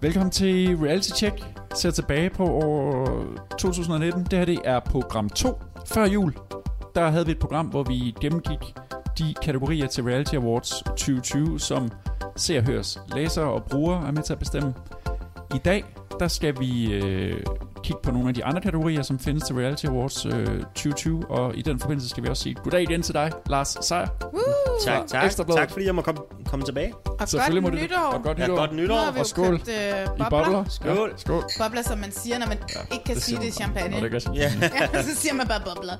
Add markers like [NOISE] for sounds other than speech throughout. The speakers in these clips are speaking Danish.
Velkommen til Reality Check. Ser tilbage på år 2019. Det her det er program 2 før jul. Der havde vi et program, hvor vi gennemgik de kategorier til Reality Awards 2020, som ser, høres, læser og brugere er med til at bestemme. I dag, der skal vi øh, kigge på nogle af de andre kategorier, som findes til Reality Awards øh, 2020, og i den forbindelse skal vi også sige goddag igen til dig, Lars Seier. Tak, tak. Ekstrabladet. Tak fordi jeg må komme, komme tilbage. Og Selvfølgelig må godt du det. nytår. Og godt Ja, nytår. godt Nu nytår. Og skål. købt øh, I bobler. bobler. Skål. Ja, skål. Bobler, som man siger, når man ikke kan sige, det er champagne. Nå, det sige. Ja. ja, [LAUGHS] så siger man bare bobler.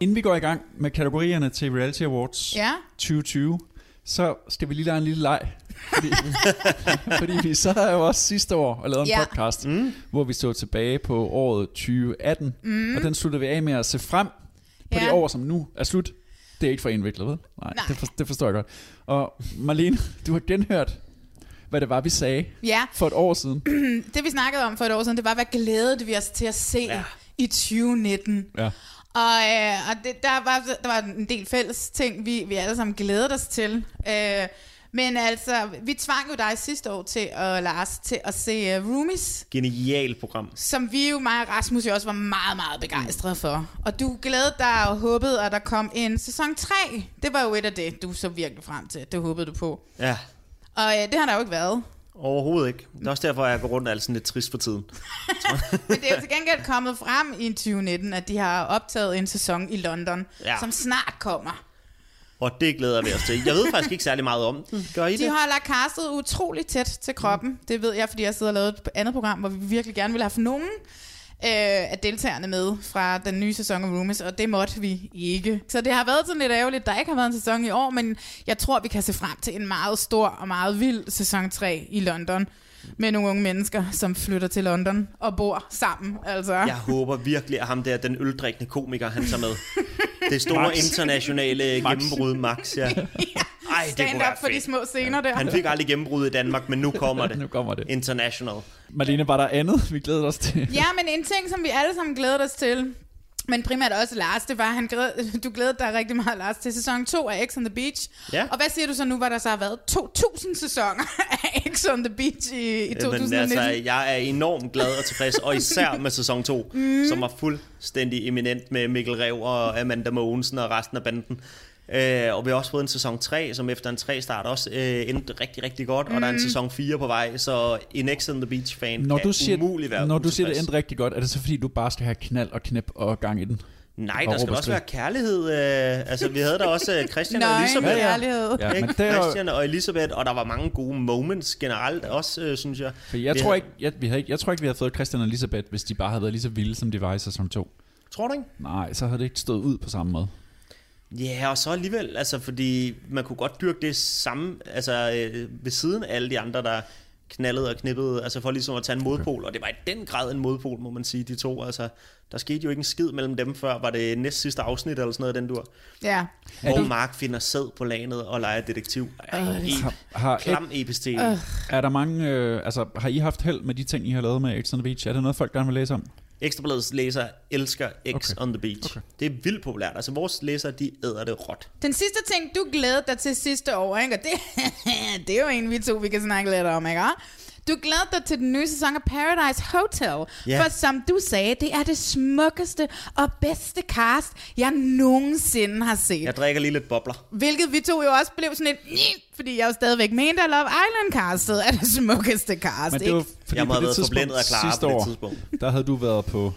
Inden vi går i gang med kategorierne til Reality Awards Ja, 2020, så skal vi lige lege en lille leg. Fordi, [LAUGHS] fordi vi sad jo også sidste år og lavede en Ja. podcast, mm. hvor vi stod tilbage på året 2018. Mm. Og den sluttede vi af med at se frem på Ja. det år, som nu er slut. Det er ikke for indviklet, vel? Nej, Nej. Det, for, det forstår jeg godt. Og Marlene, du har genhørt, hvad det var, vi sagde ja. for et år siden. [CLEARS THROAT] Det vi snakkede om for et år siden, det var, hvad glædede vi os til at se ja. i 2019. Ja. Og, øh, og det, der, var, der var en del fælles ting, vi, vi alle sammen glædede os til. Øh, men altså, vi tvang jo dig sidste år til, og Lars, til at se uh, Roomies, Genialt program. som vi jo, mig og Rasmus, jo også var meget, meget begejstrede for. Og du glædede dig og håbede, at der kom en sæson 3. Det var jo et af det, du så virkelig frem til. Det håbede du på. Ja, Og øh, det har der jo ikke været. Overhovedet ikke. Det er også derfor, jeg går rundt og er sådan lidt trist for tiden. [LAUGHS] Men det er jo til gengæld kommet frem i 2019, at de har optaget en sæson i London, ja. Som snart kommer. Og det glæder vi os til. Jeg ved faktisk ikke særlig meget om den. Gør I De det? holder castet utroligt tæt til kroppen. Mm. Det ved jeg, fordi jeg sidder og lavet et andet program, hvor vi virkelig gerne ville have nogen øh, af deltagerne med fra den nye sæson af Roomies, og det måtte vi ikke. Så det har været sådan lidt ærgerligt, der ikke har været en sæson i år, men jeg tror, vi kan se frem til en meget stor og meget vild sæson 3 i London med nogle unge mennesker, som flytter til London og bor sammen. Altså. Jeg håber virkelig, at ham der, den øldrikkende komiker, han tager med. [LAUGHS] Det store Max. internationale Max. gennembrud, Max. Ja. [LAUGHS] Ej, det kunne Stand være up for de fedt. små scener der. Han fik aldrig gennembrud i Danmark, men nu kommer [LAUGHS] det. Nu kommer det. International. Marlene, var der andet, vi glæder os til? Ja, men en ting, som vi alle sammen glæder os til, men primært også Lars, det var, at han glæd, du glædede dig rigtig meget, Lars, til sæson 2 af X on the Beach. Ja. Og hvad siger du så nu, hvor der så har været 2.000 sæsoner af X on the Beach i, i 2019? Men altså, jeg er enormt glad og tilfreds, og især med sæson 2, mm. som var fuldstændig eminent med Mikkel Rev og Amanda Mogensen og resten af banden. Øh, og vi har også fået en sæson 3, som efter en 3 start også øh, endte rigtig, rigtig godt, mm. og der er en sæson 4 på vej, så en X on the Beach fan Når kan du siger, umuligt være når du siger, det endte rigtig godt, er det så fordi, du bare skal have knald og knæp og gang i den? Nej, Og der skal og også være kærlighed. Øh, altså, vi havde der også øh, Christian og Nøgen Elisabeth. kærlighed. Ja, Ikke? men det Christian og Elisabeth, og der var mange gode moments generelt også, øh, synes jeg. for jeg, Vi tror havde- ikke, jeg, vi havde, ikke- jeg tror ikke, vi havde fået Christian og Elisabeth, hvis de bare havde været lige så vilde, som de var i sæson 2. Tror du ikke? Nej, så havde det ikke stået ud på samme måde. Ja, og så alligevel, altså, fordi man kunne godt dyrke det samme, altså øh, ved siden af alle de andre, der knaldede og knippede, altså for ligesom at tage en modpol, og det var i den grad en modpol, må man sige, de to, altså, der skete jo ikke en skid mellem dem før, var det næst sidste afsnit eller sådan noget, den dur, Ja. hvor Mark finder sæd på lanet og leger detektiv. Ej, Har, har, klam episk til. er der mange, øh, altså har I haft held med de ting, I har lavet med X on the Beach? Er det noget, folk gerne vil læse om? Ekstrabladets læser elsker X Okay. on the beach. Okay. Okay. Det er vildt populært. Altså vores læsere, de æder det råt. Den sidste ting, du glædede dig til sidste år, ikke? og det, [LAUGHS] det er jo en, vi to, vi kan snakke lidt om, ikke? Du glæder dig til den nye sæson af Paradise Hotel. Ja. For som du sagde, det er det smukkeste og bedste cast, jeg nogensinde har set. Jeg drikker lige lidt bobler. Hvilket vi to jo også blev sådan lidt, "Nj", fordi jeg jo stadigvæk mente, at Love Island-castet er det smukkeste cast. Men det var ikke? fordi Jeg må på have det været tidspunkt forblændet af Clara sidste på det år, tidspunkt. der havde du været på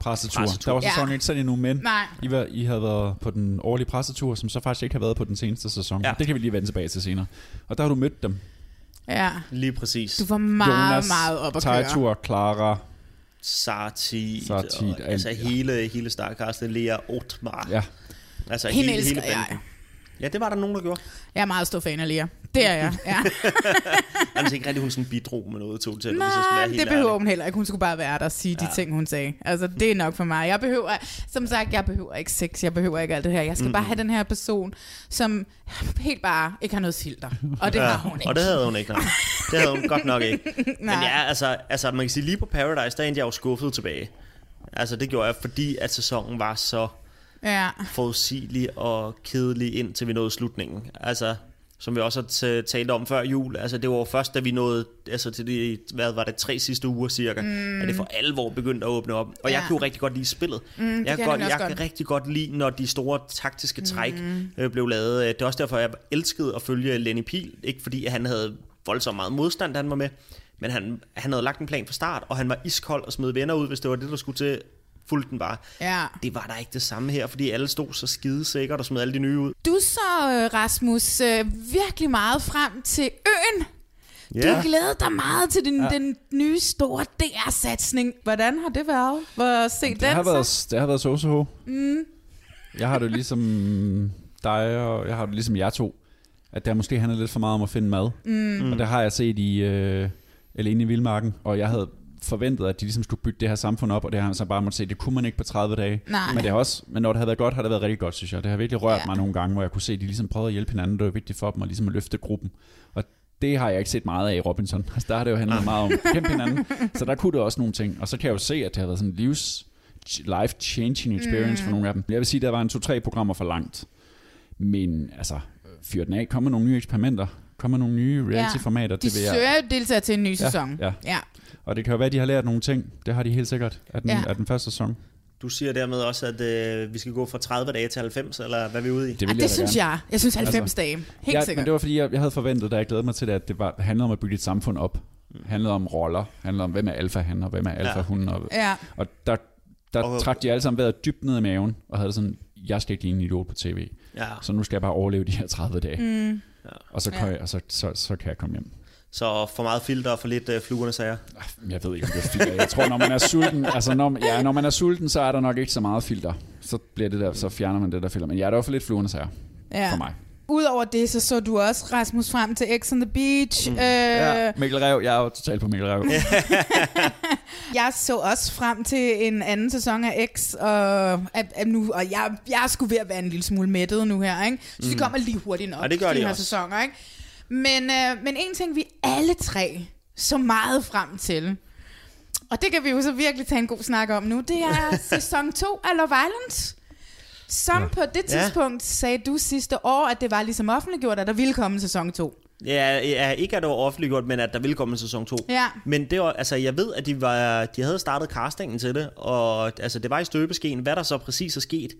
pressetur. Pressetur. Der var sæsonen Ja. ikke sådan endnu, men Nej. I, var, I havde været på den årlige pressetur, som så faktisk ikke har været på den seneste sæson. Ja. Det kan vi lige vende tilbage til senere. Og der har du mødt dem. Ja, Lige præcis. du var meget, Jonas, meget op at køre. Tejtur, Clara. Sartit, Sartit, og, altså alt- hele, hele starcastet, Lea Otmar. Ja, Altså Hende hele, elsker hele jeg. Ja, det var der nogen, der gjorde. Jeg er meget stor fan af Lea. Det er jeg, [LAUGHS] ja. Jeg synes ikke rigtig, hun sådan bidrog med noget til, til hvis jeg Nej, være helt det behøver ærlig. hun heller ikke. Hun skulle bare være der og sige ja. de ting, hun sagde. Altså, det er nok for mig. Jeg behøver, som sagt, jeg behøver ikke sex. Jeg behøver ikke alt det her. Jeg skal mm. bare have den her person, som helt bare ikke har noget filter. Og det ja. har hun ikke. Og det havde hun ikke, nej. Det havde hun godt nok ikke. [LAUGHS] Men Nej. ja, altså, altså, man kan sige, lige på Paradise, der endte jeg jo skuffet tilbage. Altså, det gjorde jeg, fordi at sæsonen var så Ja. forudsigelig og kedelig, indtil vi nåede slutningen. Altså, som vi også har talt om før jul, altså det var først, da vi nåede altså til de, hvad var det, tre sidste uger cirka, mm. at det for alvor begyndte at åbne op. Og ja. jeg kunne jo rigtig godt lide spillet. Mm, jeg kan jeg godt, jeg også kan godt. rigtig godt lide, når de store taktiske træk mm. øh, blev lavet. Det er også derfor, jeg elskede at følge Lenny Pihl. Ikke fordi han havde voldsomt meget modstand, da han var med, men han, han havde lagt en plan fra start, og han var iskold og smed venner ud, hvis det var det, der skulle til. Fulgte den bare. ja. Det var der ikke det samme her, fordi alle stod så skide sikkert og smed alle de nye ud. Du så, øh, Rasmus, øh, virkelig meget frem til øen. Du glæder dig meget til den, ja. den nye store DR-satsning. Hvordan har det været? Hvor se det den har, så? været, det har været så så. Mm. Jeg har det ligesom dig, og jeg har det ligesom jer to. At der måske handler lidt for meget om at finde mad. Mm. Og det har jeg set i øh, Alene i Vildmarken. Og jeg havde forventet, at de ligesom skulle bygge det her samfund op, og det har jeg så bare måtte se, det kunne man ikke på 30 dage. Nej. Men, det har også, men når det har været godt, har det været rigtig godt, synes jeg. Det har virkelig rørt Ja. mig nogle gange, hvor jeg kunne se, at de ligesom prøvede at hjælpe hinanden. Det var vigtigt for dem, og ligesom at løfte gruppen. Og det har jeg ikke set meget af i Robinson. Altså, der har det jo handlet meget om at kæmpe [LAUGHS] hinanden. Så der kunne det også nogle ting. Og så kan jeg jo se, at det har været sådan en livs life-changing experience mm. for nogle af dem. Jeg vil sige, at der var en to-tre programmer for langt. Men altså, fyr den af. Kom med nogle nye eksperimenter. Kom med nogle nye reality-formater. De det vil jeg. søger jo deltager til en ny sæson. ja. ja. Og det kan jo være, at de har lært nogle ting. Det har de helt sikkert af den, Ja. ja. af den første sæson. Du siger dermed også, at øh, vi skal gå fra 30 dage til 90, eller hvad er vi ude i? Det, vil det synes gerne. jeg. Jeg synes 90 Altså, dage. Helt ja, sikkert. men det var fordi, jeg, jeg havde forventet, da jeg glædede mig til det, at det var, handlede om at bygge et samfund op. Det handlede om roller. handlede om, hvem er alfa han, og hvem er alfa Ja. hun. Og, Ja. og der, der Og- trak de alle sammen vejret dybt ned i maven, og havde sådan, jeg skal ikke ligne en idiot på tv. Ja. Så nu skal jeg bare overleve de her 30 dage. Mm. Ja. Og, så, kan Ja. jeg, og så, så, så kan jeg komme hjem. Så for meget filter og for lidt øh, fluerne sager. Jeg ved ikke, om det er filter. Jeg tror, når man er sulten, [LAUGHS] altså når, ja, når man er sulten, så er der nok ikke så meget filter. Så bliver det der, så fjerner man det der filter. Men ja, der er for lidt fluerne sager ja. for mig. Udover det, så så du også Rasmus frem til X on the Beach. Mm. Øh, Ja, Mikkel Rev, jeg er jo totalt på Mikkel Rev. [LAUGHS] Jeg så også frem til en anden sæson af X, og, at, at nu, og jeg, jeg er sgu ved at være en lille smule mættet nu her, ikke? Så de kommer lige hurtigt nok, Ja, det gør de de her også. sæsoner, ikke? Men, øh, men en ting, vi alle tre så meget frem til, og det kan vi jo så virkelig tage en god snak om nu, det er [LAUGHS] sæson 2 af Love Island. Som ja. på det Ja. tidspunkt sagde du sidste år, at det var ligesom offentliggjort, at der ville komme en sæson 2. Ja, ja, ikke at det var offentliggjort, men at der ville komme en sæson 2. Ja. Men det var, altså, jeg ved, at de, var, de havde startet castingen til det, og altså, det var i støbeskeen. Hvad der så præcis er sket,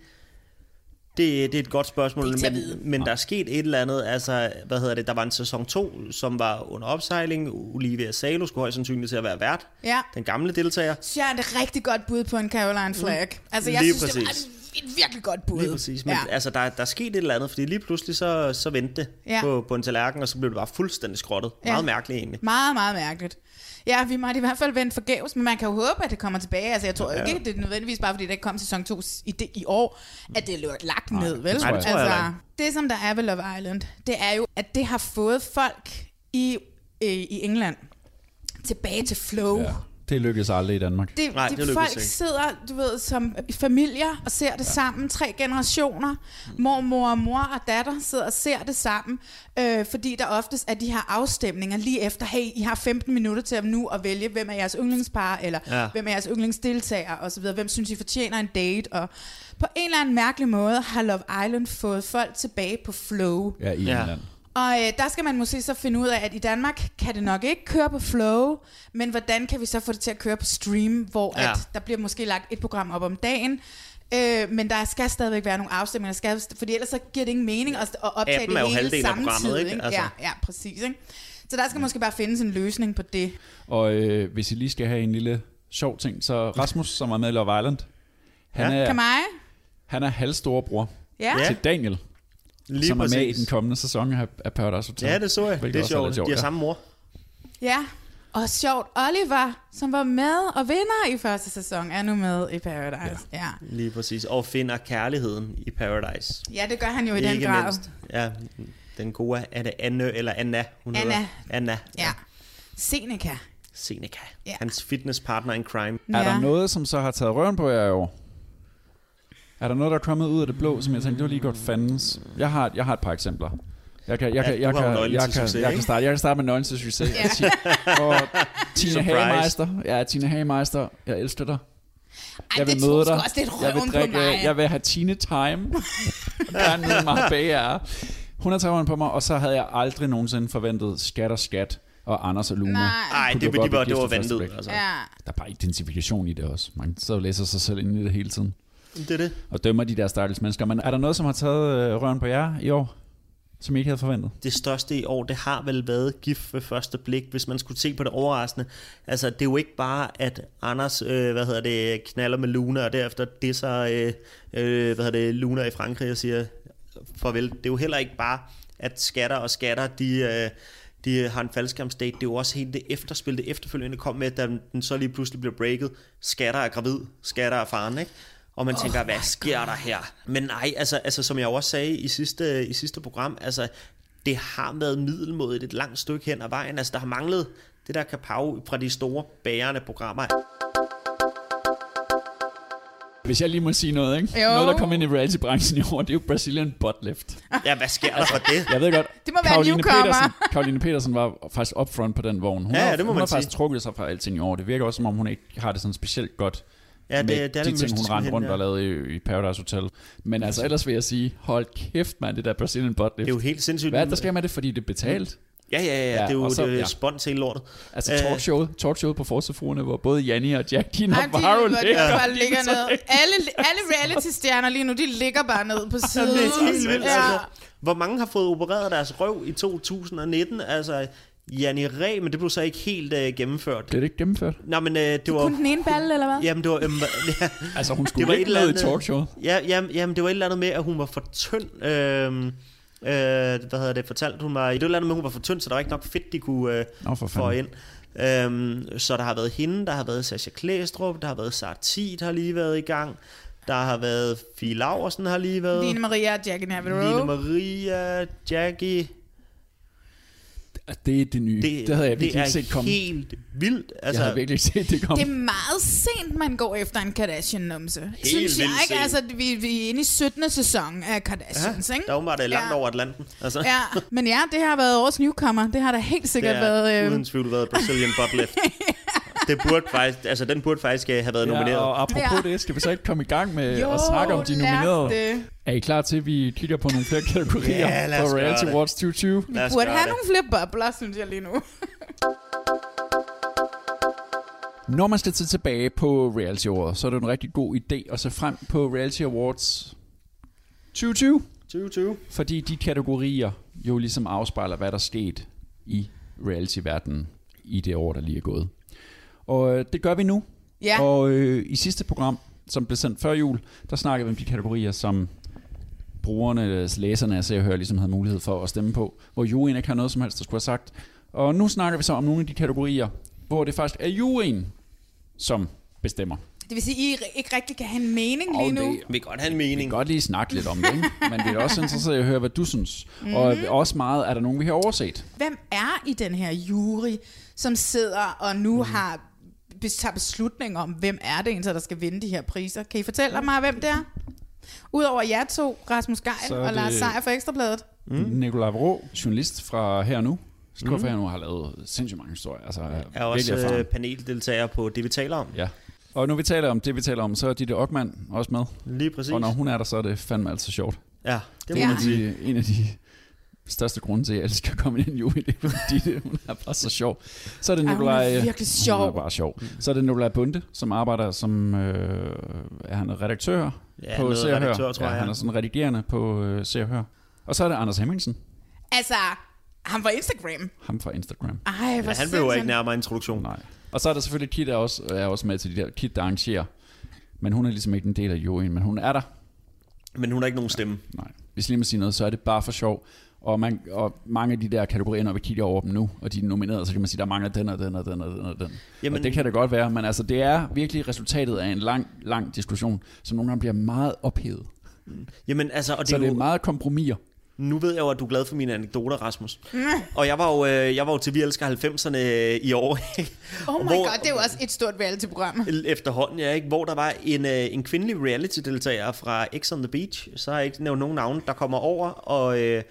det, det er et godt spørgsmål, Det er men, men der er sket et eller andet, altså, hvad hedder det, der var en sæson 2, som var under opsejling. Olivia Salo skulle højst sandsynligt til at være vært, Ja. den gamle deltager. Så jeg er et rigtig godt bud på en Caroline Flag. Altså, jeg Lige synes, det præcis. var et virkelig godt bud. Lige præcis, men ja. altså, der, der er sket et eller andet, fordi lige pludselig så, så vendte det Ja. på, på en tallerken, og så blev det bare fuldstændig skrottet. Ja. Meget mærkeligt egentlig. Meget, meget mærkeligt. Ja, vi måtte i hvert fald vente forgæves, men man kan jo håbe, at det kommer tilbage. Altså, jeg tror ja. ikke, det er nødvendigvis bare, fordi der kom sæson 2 i, det, i år, at det er lagt Nej, ned, vel? jeg. Nej, det tror jeg altså, det, som der er ved Love Island, det er jo, at det har fået folk i, øh, i England tilbage til flow. Ja. Det lykkedes aldrig i Danmark. Det, Nej, det, det folk ikke. sidder, du ved, som familier og ser det ja. sammen. Tre generationer. Mormor og mor og datter sidder og ser det sammen. Øh, fordi der oftest er de her afstemninger lige efter, hey, I har 15 minutter til at nu at vælge, hvem er jeres yndlingspar, eller ja. Hvem er jeres yndlingsdeltager, og så videre. Hvem synes, I fortjener en date? Og på en eller anden mærkelig måde har Love Island fået folk tilbage på flow. Ja, i Ja. England. Og øh, der skal man måske så finde ud af, at i Danmark kan det nok ikke køre på flow, men hvordan kan vi så få det til at køre på stream, hvor Ja. at der bliver måske lagt et program op om dagen, øh, men der skal stadigvæk være nogle afstemninger, skal, fordi ellers så giver det ingen mening at, at optage Appen det er jo hele samtidig. ikke? ikke? Altså. Ja, ja, præcis. Ikke? Så der skal måske bare findes en løsning på det. Og øh, hvis I lige skal have en lille sjov ting, så Rasmus, som er med i Love Island, han, Ja. er, Kan mig? han er halvstorebror. Ja. til Daniel, Lige som er med i præcis. den kommende sæson af, af Paradise Hotel. Ja, det så jeg. Det er er sjovt. sjovt, De har ja. samme mor. Ja. Og sjovt, Oliver, som var med og vinder i første sæson, er nu med i Paradise. Ja, ja. Lige præcis. Og finder kærligheden i Paradise. ja det gør han jo i den Ikke grad. mindst. Ja, den gode, er det Anne eller Anna, hun Anna. hedder? Anna. Ja. Seneca. Seneca. Ja. Hans fitnesspartner in crime. Er ja. der noget, som så har taget røven på jer i år? Er der noget, der er kommet ud af det blå, som jeg tænkte, det var lige godt fandens? Jeg har, jeg har et par eksempler. Jeg kan, jeg Ja, kan, jeg kan, jeg kan, succes, jeg kan starte, jeg kan starte med nøglen til succes. Ja. Og Tina. Hagemeister. Ja, Tina Hagemeister. Jeg elsker dig. Ej, Jeg vil det møde dig. også lidt Jeg vil røven på drikke, mig. jeg vil have Tine Time. Gerne nede mig bager. Hun har taget på mig, og så havde jeg aldrig nogensinde forventet skat og skat og Anders og Luna. Nej. Det, du det, godt var, det var blik? Altså. Ja. Der er bare identifikation i det også. Man sidder og læser sig selv ind i det hele tiden. Det er det. Og dømmer de der stakkels mennesker. Men er der noget, som har taget øh, røven på jer i år? Som I ikke havde forventet? det største i år, det har vel været gift ved første blik, hvis man skulle se på det overraskende. Altså, det er jo ikke bare, at Anders, øh, hvad hedder det, knaller med Luna, og derefter disser, øh, øh, hvad hedder det, Luna i Frankrig og siger farvel. Det er jo heller ikke bare, at skatter og skatter, de... Øh, de har en faldskærmsdate. Det er jo også helt det efterspil, det efterfølgende kom med, da den så lige pludselig bliver breaket. Skatter er gravid, skatter er faren, ikke? Og man oh tænker, hvad sker der her? Men nej, altså, altså som jeg også sagde i sidste, i sidste program, altså det har været middelmådigt et langt stykke hen ad vejen. Altså der har manglet det der kapav fra de store bærende programmer. Hvis jeg lige må sige noget, ikke? Jo. Noget, der kom ind i reality-branchen i år, det er jo Brazilian butt lift. [LAUGHS] Ja, hvad sker der for det? Jeg ved godt, Det må være en newcomer. Petersen, Karoline Petersen var faktisk upfront på den vogn. Hun Ja, har, ja, det må hun man har faktisk sige. trukket sig fra alting i år. Det virker også, som om hun ikke har det sådan specielt godt Ja, det, med det er de det ting, hun rendte rundt ja. og lavede i, i Paradise Hotel. Men altså, ellers vil jeg sige, hold kæft, mand, det der Brazilian butt lift. Det er jo helt sindssygt. Hvad er det, der sker med det, fordi det er betalt? Ja, ja, ja, Ja, det er jo og så- det er ja. spons hele lortet. Altså Øh. talkshowet, talkshowet på Forsefruerne, hvor både Janni og Jack, de hvor de ligger. bare ligger ned. Alle, alle reality-stjerner lige nu, de ligger bare ned på siden. Det er helt vildt, ja. altså. Hvor mange har fået opereret deres røv i 2019? Altså, Janni Ræ, men det blev så ikke helt øh, gennemført. Blev det ikke gennemført? Nå, men øh, det var... Kun den ene balle, eller hvad? Jamen, det var... Øh, [LAUGHS] ja, Altså, hun Det skulle var ligge et eller ned i andet- talkshowet. Ja, jamen, jamen, det var et eller andet med, at hun var for tynd. Øh, øh, hvad hedder det fortalt? Hun var, det var et eller andet med, at hun var for tynd, så der var ikke nok fedt, de kunne øh, Nå, for få ind. Øhm, så der har været hende, der har været Sasha Klæstrup, der har været Sartit, har lige været i gang. Der har været Fie Laversen, har lige været. Line Maria og Jackie Navarro. Line Maria, Jackie. Det er det nye. Det, det havde jeg virkelig det er ikke set komme. helt vildt. Jeg Altså, havde virkelig ikke set det komme. Det er meget sent, man går efter en Kardashian-numse. Helt Synes jeg ikke? sent. Altså, vi, vi er inde i 17. sæson af Kardashians, ja, ikke? der er åbenbart det langt Ja. over Atlanten. Altså, Ja, men ja, det har været årets newcomer. Det har da helt sikkert det været... er Øh, uden tvivl været Brazilian butt lift. [LAUGHS] det burde faktisk, altså den burde faktisk øh, have været nomineret. Ja, og apropos Ja. det, skal vi så ikke komme i gang med jo, at snakke om de nominerede? Det. Er I klar til, at vi kigger på nogle flere kategorier Ja, gøre Reality det. Awards 2020? Lad os Burde have det. nogle flere bobler, synes jeg lige nu. [LAUGHS] Når man skal til tilbage på Reality Awards, så er det en rigtig god idé at se frem på Reality Awards 2020. 2020. Fordi de kategorier jo ligesom afspejler, hvad der er sket i reality-verdenen i det år, der lige er gået. Og øh, det gør vi nu. Ja, Og øh, i sidste program, som blev sendt før jul, der snakkede vi om de kategorier, som brugerne, altså læserne af Se og Hør, ligesom havde mulighed for at stemme på, hvor juryen ikke har noget som helst, der skulle have sagt. Og nu snakker vi så om nogle af de kategorier, hvor det faktisk er juryen, som bestemmer. det vil sige, at I ikke rigtig kan have en mening lige Og nu. det, Vi kan godt have en vi mening. kan godt lige snakke lidt om det, ikke? men vi er også [LAUGHS] interesseret i at høre, hvad du synes. Mm. Og også meget, er der nogen, vi har overset? Hvem er i den her jury, som sidder og nu Mhm. har tager beslutning om, hvem er det egentlig, der skal vinde de her priser? Kan I fortælle mig, hvem det er? Udover jer to, Rasmus Geil og Lars Seier fra Ekstrabladet. Mm. Nikolaj Vrå, journalist fra Her og Nu. Skriver mm. Her og Nu har lavet sindssygt mange historier. Altså, er også erfaren. øh, paneldeltager på det, vi taler om. Ja. Og når vi taler om det, vi taler om, så er Ditte Ockmann også med. Lige præcis. Og når hun er der, så er det fandme altså sjovt. Ja, det Det må er man sige. en af de største grund til, at jeg at komme ind i jury, det er fordi, det, hun er bare så sjov. Så er det Ej, hun er Nikolaj... virkelig sjov. Hun er bare sjov. Så er det Nikolaj Bunde, som arbejder som... Øh, er han redaktør Ja, på Se og Hør? tror ja, jeg. han er sådan redigerende på øh, Se og Hør. Og så er det Anders Hemmingsen, Altså, ham fra Instagram. ham fra Instagram. Ej, hvor Ja, han sindssygt. behøver ikke nærmere introduktion. Nej. Og så er der selvfølgelig Kit, der også, er også med til de der, Kit, der arrangerer. Men hun er ligesom ikke en del af juryen, men hun er der. Men hun har ikke nogen stemme. Nej. Hvis lige må sige noget, så er det bare for sjov. Og, man, og mange af de der kategorier, når vi kigger over dem nu, og de er nomineret, så kan man sige, der mangler den og den og den og den og den. Jamen, og det kan det godt være, men altså, det er virkelig resultatet af en lang, lang diskussion, som nogle gange bliver meget ophedet. Jamen altså, og det Så er det jo, er meget kompromiser. nu ved jeg jo, at du er glad for mine anekdoter, Rasmus. Og jeg var jo, øh, jeg var jo til Vi Elsker 90'erne øh, i år, Oh my Hvor- god, det er jo også et stort reality-program. efterhånden, ja, ikke? hvor der var en, øh, en kvindelig reality-deltager fra X on the Beach, så har jeg ikke nævnt nogen navn, der kommer over og, øh,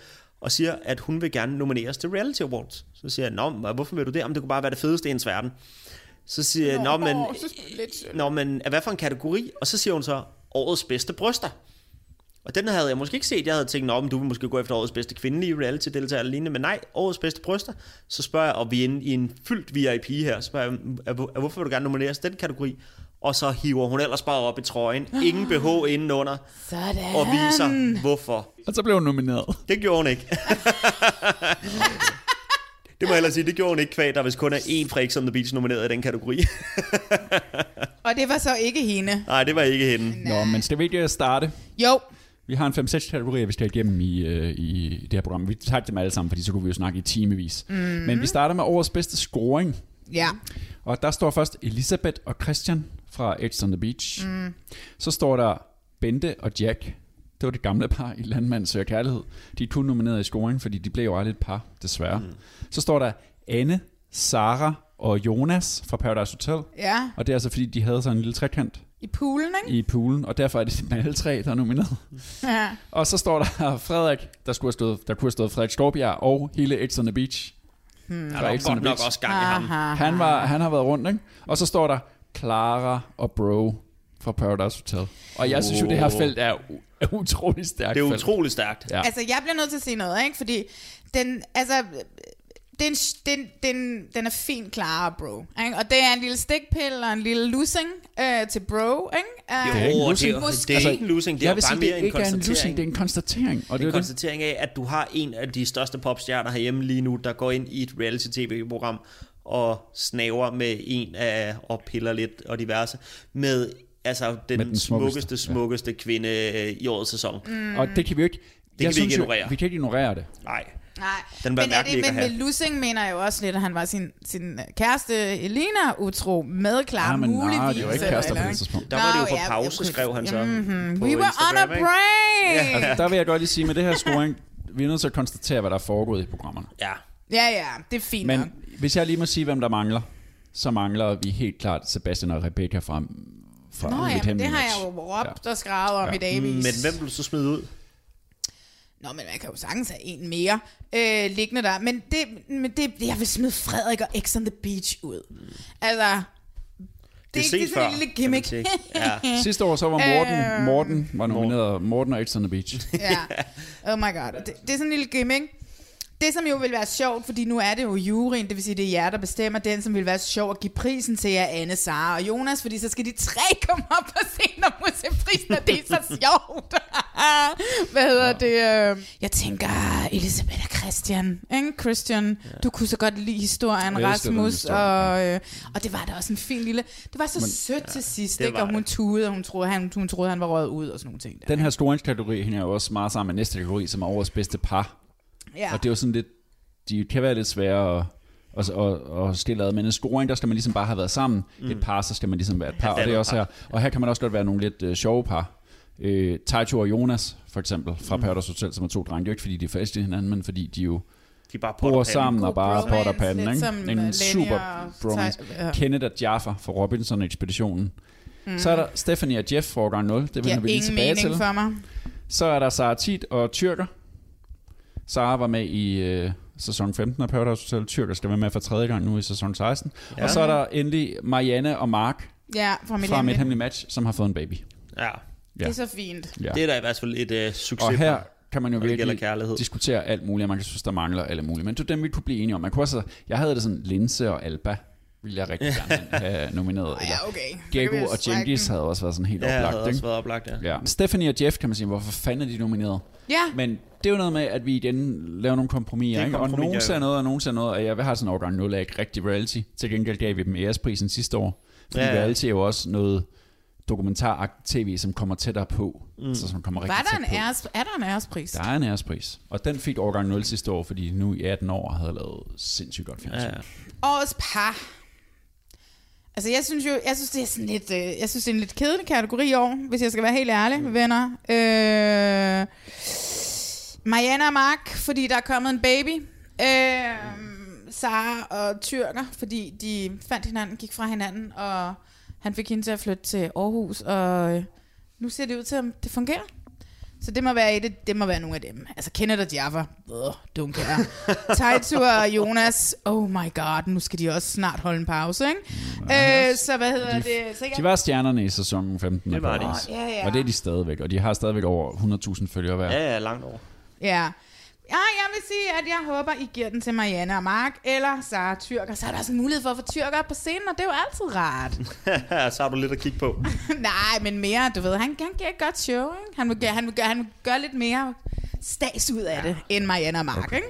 og siger, at hun vil gerne nomineres til Reality Awards. Så siger jeg, Nå, hvorfor vil du det? Jamen, det kunne bare være det fedeste i ens verden. Så siger jeg, Nå, men. Nå, men hvad for en kategori? Og så siger hun så, årets bedste bryster. Og den havde jeg måske ikke set. Jeg havde tænkt, om du vil måske gå efter årets bedste kvindelige reality-deltager eller lignende. Men nej, årets bedste bryster. Så spørger jeg, og vi er inde i en fyldt VIP her, så spørger jeg, "Er- er- hvorfor vil du gerne nomineres den kategori? Og så hiver hun ellers bare op i trøjen. [GASPS] Ingen BH indenunder. Sådan. Og viser, hvorfor. Og så blev hun nomineret. Det gjorde hun ikke. [LAUGHS] det må jeg ellers sige, det gjorde hun ikke kvæg, der hvis kun er én fra X on the Beach nomineret i den kategori. [LAUGHS] Og det var så ikke hende. nej, det var ikke hende. Nå, men det er vigtigt at starte. Jo, Vi har en 5-6 kategorier, vi skal igennem i, øh, i det her program. Vi tager dem alle sammen, fordi så kunne vi jo snakke i timevis. Mm. Men vi starter med årets bedste scoring. ja. Og der står først Elisabeth og Christian fra Edge on the Beach. Mm. Så står der Bente og Jack. Det var det gamle par i Landmand Søger Kærlighed. De er kun nomineret i scoring, fordi de blev jo aldrig et par, desværre. Mm. Så står der Anne, Sara og Jonas fra Paradise Hotel. Ja, Og det er altså fordi, de havde sådan en lille trekant i poolen, ikke? i poolen, og derfor er det simpelthen alle tre, der er nomineret. Ja. Og så står der Frederik, der, skulle have stået, der kunne have stået Frederik Skovbjerg og hele Edge on the Beach. Der var X on godt nok også gang i ham. Aha. Han, var, han har været rundt, ikke? Og så står der Clara og Bro fra Paradise Hotel. Og jeg synes jo, det her felt er, er utrolig stærkt. Det er felt. utroligt stærkt. Ja. Altså, jeg bliver nødt til at sige noget, ikke? Fordi den, altså, den, den, den, den er fint klar, bro. Ikke? Og det er en lille stikpille og en lille losing øh, til bro, ikke? Øh, Det er ikke en losing. det er, Måske- det er ikke en losing, det er vil bare sige, mere det en ikke er en losing, konstatering. det er en konstatering. Og Det er en er det. konstatering af, at du har en af de største popstjerner herhjemme lige nu, der går ind i et reality-tv-program og snaver med en af, og piller lidt og diverse, med altså den, Med den den smukkeste, smukkeste, ja. kvinde øh, i årets sæson. Mm. Og det kan vi jo ikke... vi ikke synes jo, ignorere. Vi kan ikke ignorere det. Nej, Nej, Den men, er det, ikke men med losing mener jeg jo også lidt, at han var sin, sin kæreste Elena utro med klar Ja, men muligvis. nej, det var ikke eller- kærester på det tidspunkt. der var det jo på ja, pause, skrev han så. Mhm. på We were on a Instagram, ikke? break! Altså, der vil jeg godt lige sige, med det her scoring, vi er nødt til at konstatere, hvad der er foregået i programmerne. Ja, Ja, ja, det er fint Men nok. Hvis jeg lige må sige, hvem der mangler, så mangler vi helt klart Sebastian og Rebecca fra, fra Nå Mit ja, men det har jeg jo råbt og skrevet om Ja. i dagvis. men hvem vil du så smide ud? Nå, men man kan jo sagtens have en mere øh, liggende der. Men, det, men det, jeg vil smide Frederik og X on the Beach ud. Altså, det, Det er det, er sådan en lille gimmick. [LAUGHS] Ja. Sidste år så var Morten, Morten var nomineret, Morten og Edge on the Beach. ja. Oh my god. Det, det er sådan en lille gimmick. Det, som jo vil være sjovt, fordi nu er det jo juryen, det vil sige, det er jer, der bestemmer den, som vil være sjov at give prisen til jer, Anne, Sara og Jonas, fordi så skal de tre [LAUGHS] komme op på scenen og må se prisen, og det er så sjovt. [LAUGHS] Hvad hedder det? øh? Jeg tænker, Elisabeth og Christian, ikke? Christian, du kunne så godt lide historien, Jeg Rasmus, historie, og, øh, og det var da også en fin lille, det var så Men- sødt til sidst, ikke? Og hun tudede, og hun troede, han, hun troede, han var røget ud, og sådan nogle ting der. Den her scoringskategori hænger jo også meget sammen med næste kategori, som er årets bedste par. Ja. Og det er jo sådan lidt, de kan være lidt svære at, at, at, at stille ad, men en scoring, der skal man ligesom bare have været sammen. Mm. Et par, så skal man ligesom være et par, Ja, og det er også her. Og her kan man også godt være nogle lidt uh, sjove par. Øh, Taito og Jonas, for eksempel, fra mm. Paradise Hotel, som er to drenge. Det er jo ikke, fordi de er fast i hinanden, men fordi de jo De bare bor sammen og bare potter panden. Ikke? øh, En Lenny super og bromance. Ja. Kenneth og Jaffa fra Robinson-ekspeditionen. Mm. Så er der Stephanie og Jeff fra årgang 0. Det vender giver vi lige ingen tilbage mening til. for mig. Så er der Sara Tit og Tyrker. Sara var med i øh, sæson 15 af Paradise Hotel. Tyrker skal være med for tredje gang nu i sæson 16. Ja. Og så er der endelig Marianne og Mark Ja, fra mit fra. Mit Hemmelige Match, som har fået en baby. Ja, Det er så fint. Ja. det er da i hvert fald et uh, succes. Og her kan man jo virkelig kærlighed. diskutere alt muligt, og man kan synes, der mangler alt muligt. Men det er dem, vi kunne blive enige om. Man kunne også, jeg havde det sådan, Linse og Alba ville jeg rigtig gerne have [LAUGHS] nomineret. Eller Ja, okay. Diego og den. havde også været sådan helt Ja, oplagt. også Ikke? været oplagt, ja. Ja. Stephanie og Jeff kan man sige, hvorfor fanden er de nomineret? Ja, Men det er jo noget med, at vi igen laver nogle kompromiser. Er Ikke? Og kompromiser, nogen ja. ser noget, og nogen ser noget. Og jeg vil have sådan en årgang 0 af ikke rigtig reality. Til gengæld gav vi dem æresprisen sidste år. Fordi Ja, ja, ja. reality er jo også noget dokumentar tv, som kommer tættere på. Mm. Altså, som kommer rigtig var der en på. æres, er der en ærespris? Der er en ærespris. Og den fik årgang 0 sidste år, fordi nu i 18 år havde lavet sindssygt godt fjernsyn. Ja, Ja. ja. Årets par. Altså, jeg synes jo, jeg synes, det er sådan lidt, øh, jeg synes, det er en lidt kedelig kategori i år, hvis jeg skal være helt ærlig, mm. venner. Øh, Mariana og Mark, fordi der er kommet en baby. Øh, Sara og Tyrker, fordi de fandt hinanden, gik fra hinanden, og han fik hende til at flytte til Aarhus, og øh, nu ser det ud til, at det fungerer. Så det må være et, det må være nogle af dem. Altså Kenneth og Jaffa, uh, don't care. Taitur og Jonas, oh my god, nu skal de også snart holde en pause, ikke? Øh, så hvad hedder De- det? Så jeg, De var stjernerne i sæsonen 15. Det var de. Ja, ja. Og det er de stadigvæk. Og de har stadigvæk over 100.000 følgere hver. Ja, ja, langt over. Ja. Ja, jeg vil sige, at jeg håber, I giver den til Marianne og Mark, eller Sara Tyrker. Så er der også en mulighed for at få Tyrker på scenen, og det er jo altid rart. [LAUGHS] så har du lidt at kigge på. [LAUGHS] Nej, men mere, du ved, han, han giver et godt show, ikke? Han vil, gøre- han vil, gøre, han vil gøre lidt mere stas ud af det, end Marianne og Mark, okay. ikke?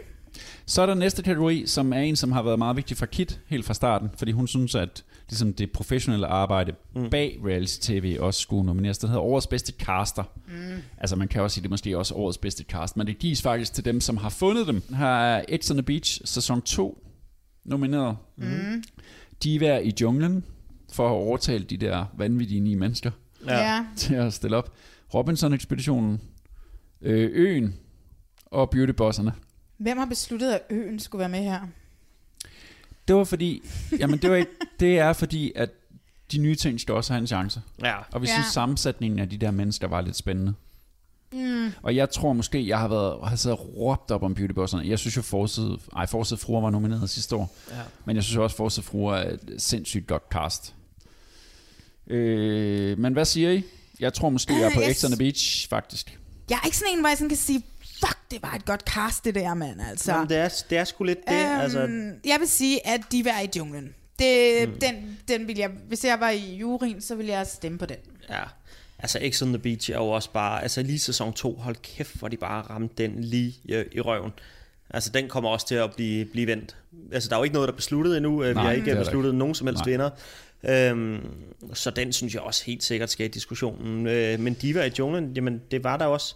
Så er der næste kategori, som er en, som har været meget vigtig for Kit helt fra starten, fordi hun synes, at ligesom det professionelle arbejde mm. bag reality-tv også skulle nomineres. Den hedder årets bedste caster. Mm. Altså man kan også sige, det er måske også årets bedste cast, men det gives faktisk til dem, som har fundet dem. Her er X on the Beach sæson 2 nomineret. Mm. Diva i junglen for at have overtalt de der vanvittige ni mennesker Ja. ja. til at stille op. Robinson-ekspeditionen, øh, Øen og Beautybosserne. Hvem har besluttet, at øen skulle være med her? Det var fordi, jamen det, var ikke, det er fordi, at de nye ting skal også have en chance. Ja. Og vi Ja. synes, sammensætningen af de der mennesker var lidt spændende. Mm. Og jeg tror måske, jeg har været har siddet og råbt op om Beautybosserne. Jeg synes jo, Forside, ej, Forside Fruer var nomineret sidste år. Ja. Men jeg synes også, Forside Fruer er et sindssygt godt cast. Øh, men hvad siger I? Jeg tror måske, jeg er på X on the Beach, faktisk. Jeg er ikke sådan en, hvor jeg sådan kan sige, fuck, det var et godt cast, det der, mand, altså. Jamen, det, er, det er sgu lidt det. Øhm, altså, Jeg vil sige, at de var i junglen. Det, mm. den, den vil jeg, hvis jeg var i juryen, så ville jeg stemme på den. ja. Altså, X on the Beach er jo også bare... Altså, lige sæson 2, hold kæft, hvor de bare ramte den lige øh, i røven. Altså, den kommer også til at blive, blive vendt. Altså, der er jo ikke noget, der er besluttet endnu. Øh, Vi Nej, har det er ikke besluttet nogen som helst Nej. vinder. Øhm, så den synes jeg også helt sikkert skal i diskussionen. Øh, men Diva i junglen, jamen, det var der også...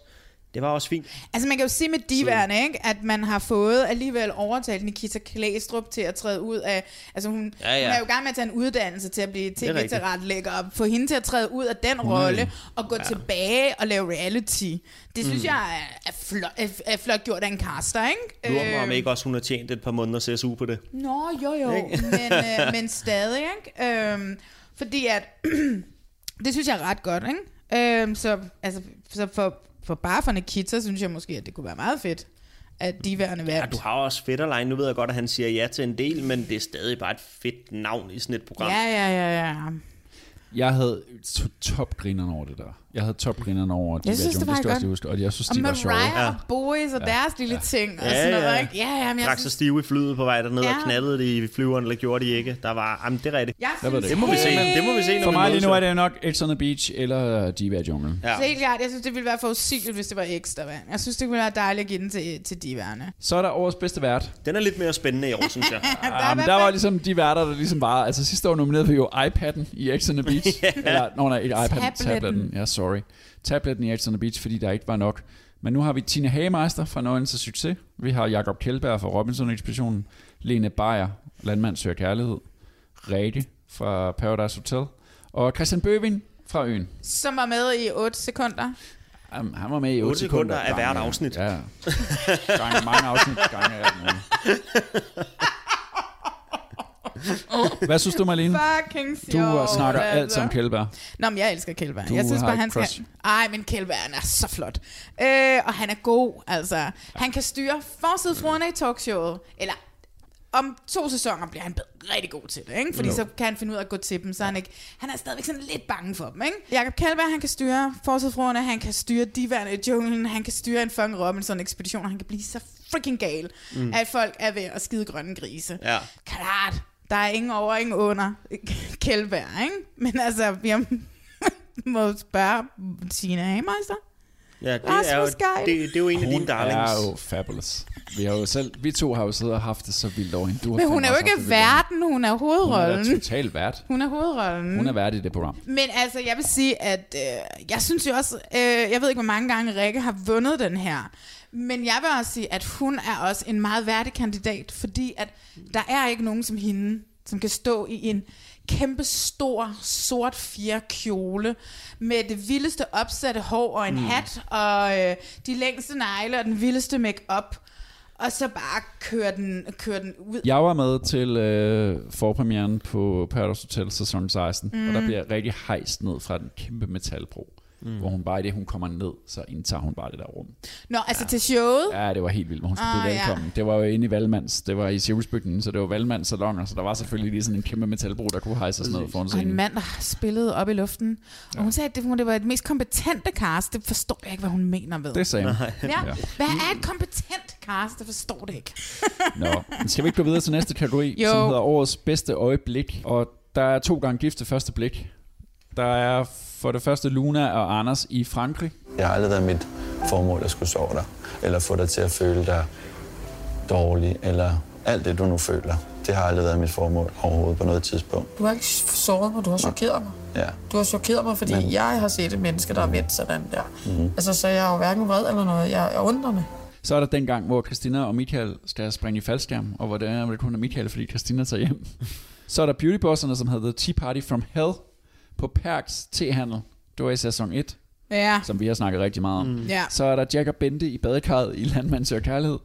Det var også fint. Altså man kan jo sige med diverne, ikke, at man har fået alligevel overtalt Nikita Klæstrup til at træde ud af... Altså hun, Ja, ja, hun er jo i gang med at tage en uddannelse til at blive tv-tilrettelægger, og få hende til at træde ud af den er- rolle, og gå ja. tilbage og lave reality. Det synes mm. jeg er, er, flot, er, er flot gjort af en caster, ikke? Lurer mig om ikke også, hun har tjent et par måneder CSU på det. Nå, jo jo, men, øh, men stadig, ikke? Øhm, fordi at, [CLEARS THROAT] det synes jeg er ret godt, ikke? Øhm, så, altså, så for, for bare for Nikita, synes jeg måske, at det kunne være meget fedt, at de værende Ja, vandt. du har også Fetterlein. Nu ved jeg godt, at han siger ja til en del, men det er stadig bare et fedt navn i sådan et program. Ja, ja, ja, ja. Jeg havde to- topgrinerne over det der. Jeg havde topgrinerne over de Jeg synes, der det Jungle, var jeg godt. også huske, og jeg synes, Og de var sjove. Mariah Ja. og Boys og deres lille ting og Ja, sådan noget, ja. ikke? Ja, ja, men jeg sig synes, stive i flyet på vej derned ja. Ja. og knaldede det i flyveren, eller gjorde de ikke. Der var, jamen det er rigtigt. jeg synes det? Det må vi se, det må vi se, når For mig lige nu er det nok X on the Beach eller Diva i junglen. Ja. Så helt klart, jeg synes, det ville være forudsigeligt, hvis det var ekstra vand. Jeg synes, det ville være dejligt at give den til, til diverne. Så er der årets bedste vært. Den er lidt mere spændende i år, synes jeg. [LAUGHS] Der, er Ja, hvert der var ligesom de værter, der ligesom var... Altså sidste år nominerede vi jo iPad'en i X on the Beach. [LAUGHS] Eller, nå nej, ikke iPad'en, Tabletten. tabletten. Ja, sorry. Tabletten i the Beach, fordi der ikke var nok. Men nu har vi Tina Hagemeister fra Nøgen til Succes. Vi har Jakob Kjeldberg fra Robinson-ekspeditionen. Lene Beyer, Landmand søger kærlighed. Redi fra Paradise Hotel. Og Christian Bøving fra Øen. som var med i 8 sekunder. Han, han var med i 8, Otte sekunder af gange- hvert afsnit. Ja. Gange mange afsnit. Gange muligt. [LAUGHS] [LAUGHS] Hvad synes du, Marlene? Fucking Du sjovt. uh, snakker altså. alt om Kjeldberg. Nå, men jeg elsker Kjeldberg. Du Jeg synes har bare, han skal... crush. Ej, men Kjeldberg han er så flot. Øh, og han er god, altså. Han kan styre forsidefruerne i talkshowet. Eller om to sæsoner bliver han rigtig god til det, ikke? Fordi Jo. så kan han finde ud af at gå til dem, så han ikke... Han er stadigvæk sådan lidt bange for dem, ikke? Jakob Kjellberg, han kan styre forsvarsfruerne, han kan styre diverne i junglen, han kan styre en fucking Robinson-ekspedition, og han kan blive så freaking gal, mm. at folk er ved at skide grønne grise. Ja. Klart, der er ingen over, ingen under [LAUGHS] Kjellberg, ikke? Men altså, jeg [LAUGHS] må spørge Tina Hameister. Ja, det Rasmus er, jo, det, det er jo en af Hun dine darlings. er jo fabulous. Vi har jo selv, vi to har jo siddet og haft det så vildt over hende. Du har Men hun er jo ikke verden, hun er Hun er hovedrollen. totalt vært. Hun er hovedrollen. Hun er vært i det program. Men altså, jeg vil sige, at øh, jeg synes jo også, øh, jeg ved ikke, hvor mange gange Rikke har vundet den her, men jeg vil også sige, at hun er også en meget værdig kandidat, fordi at der er ikke nogen som hende, som kan stå i en kæmpe stor sort fjerkjole med det vildeste opsatte hår og en mm. hat og øh, de længste negle og den vildeste makeup og så bare køre den, køre den ud. Jeg var med til øh, forpremieren på Paradise Hotel sæson 16, mm. og der bliver rigtig hejst ned fra den kæmpe metalbro, mm. hvor hun bare i det, hun kommer ned, så indtager hun bare det der rum. Nå, altså ja. til showet. Ja, det var helt vildt, hvor hun skulle Ah, blive ja. velkommen. Det var jo inde i Valmands, det var i Siriusbygningen, så det var Valmands salonger, så der var selvfølgelig lige sådan en kæmpe metalbro, der kunne hejses ned foran Og en scenen. mand, der har spillet op i luften. Og hun sagde, at det, det var det mest kompetente cast. Det forstår jeg ikke, hvad hun mener ved. Det sagde hun. ja. Ja. Hvad er et kompetent cast? Det forstår det ikke. [LAUGHS] Nå, men skal vi ikke gå videre til næste kategori, Jo. som hedder årets bedste øjeblik? Og der er to gange gift til første blik. Der er for det første Luna og Anders i Frankrig. Det har aldrig været mit formål at skulle sove dig, eller få dig til at føle dig dårlig, eller alt det, du nu føler. Det har aldrig været mit formål overhovedet på noget tidspunkt. Du har ikke såret mig, du har chokeret mig. Ja. Du har chokeret mig, fordi Men- jeg har set et menneske, der er vendt sådan der. Mm-hmm. Altså, så jeg er jo hverken vred eller noget. Jeg er undrende. Så er der den gang, hvor Christina og Michael skal springe i faldskærm, og hvor det er, det kun er Michael, fordi Christina tager hjem. [LAUGHS] Så er der beautybosserne, som hedder Tea Party from Hell på Perks Tehandel. Det var i sæson 1, Ja. som vi har snakket rigtig meget om. Ja. Så er der Jack og Bente i badekarret i Landmand Søger Kærlighed.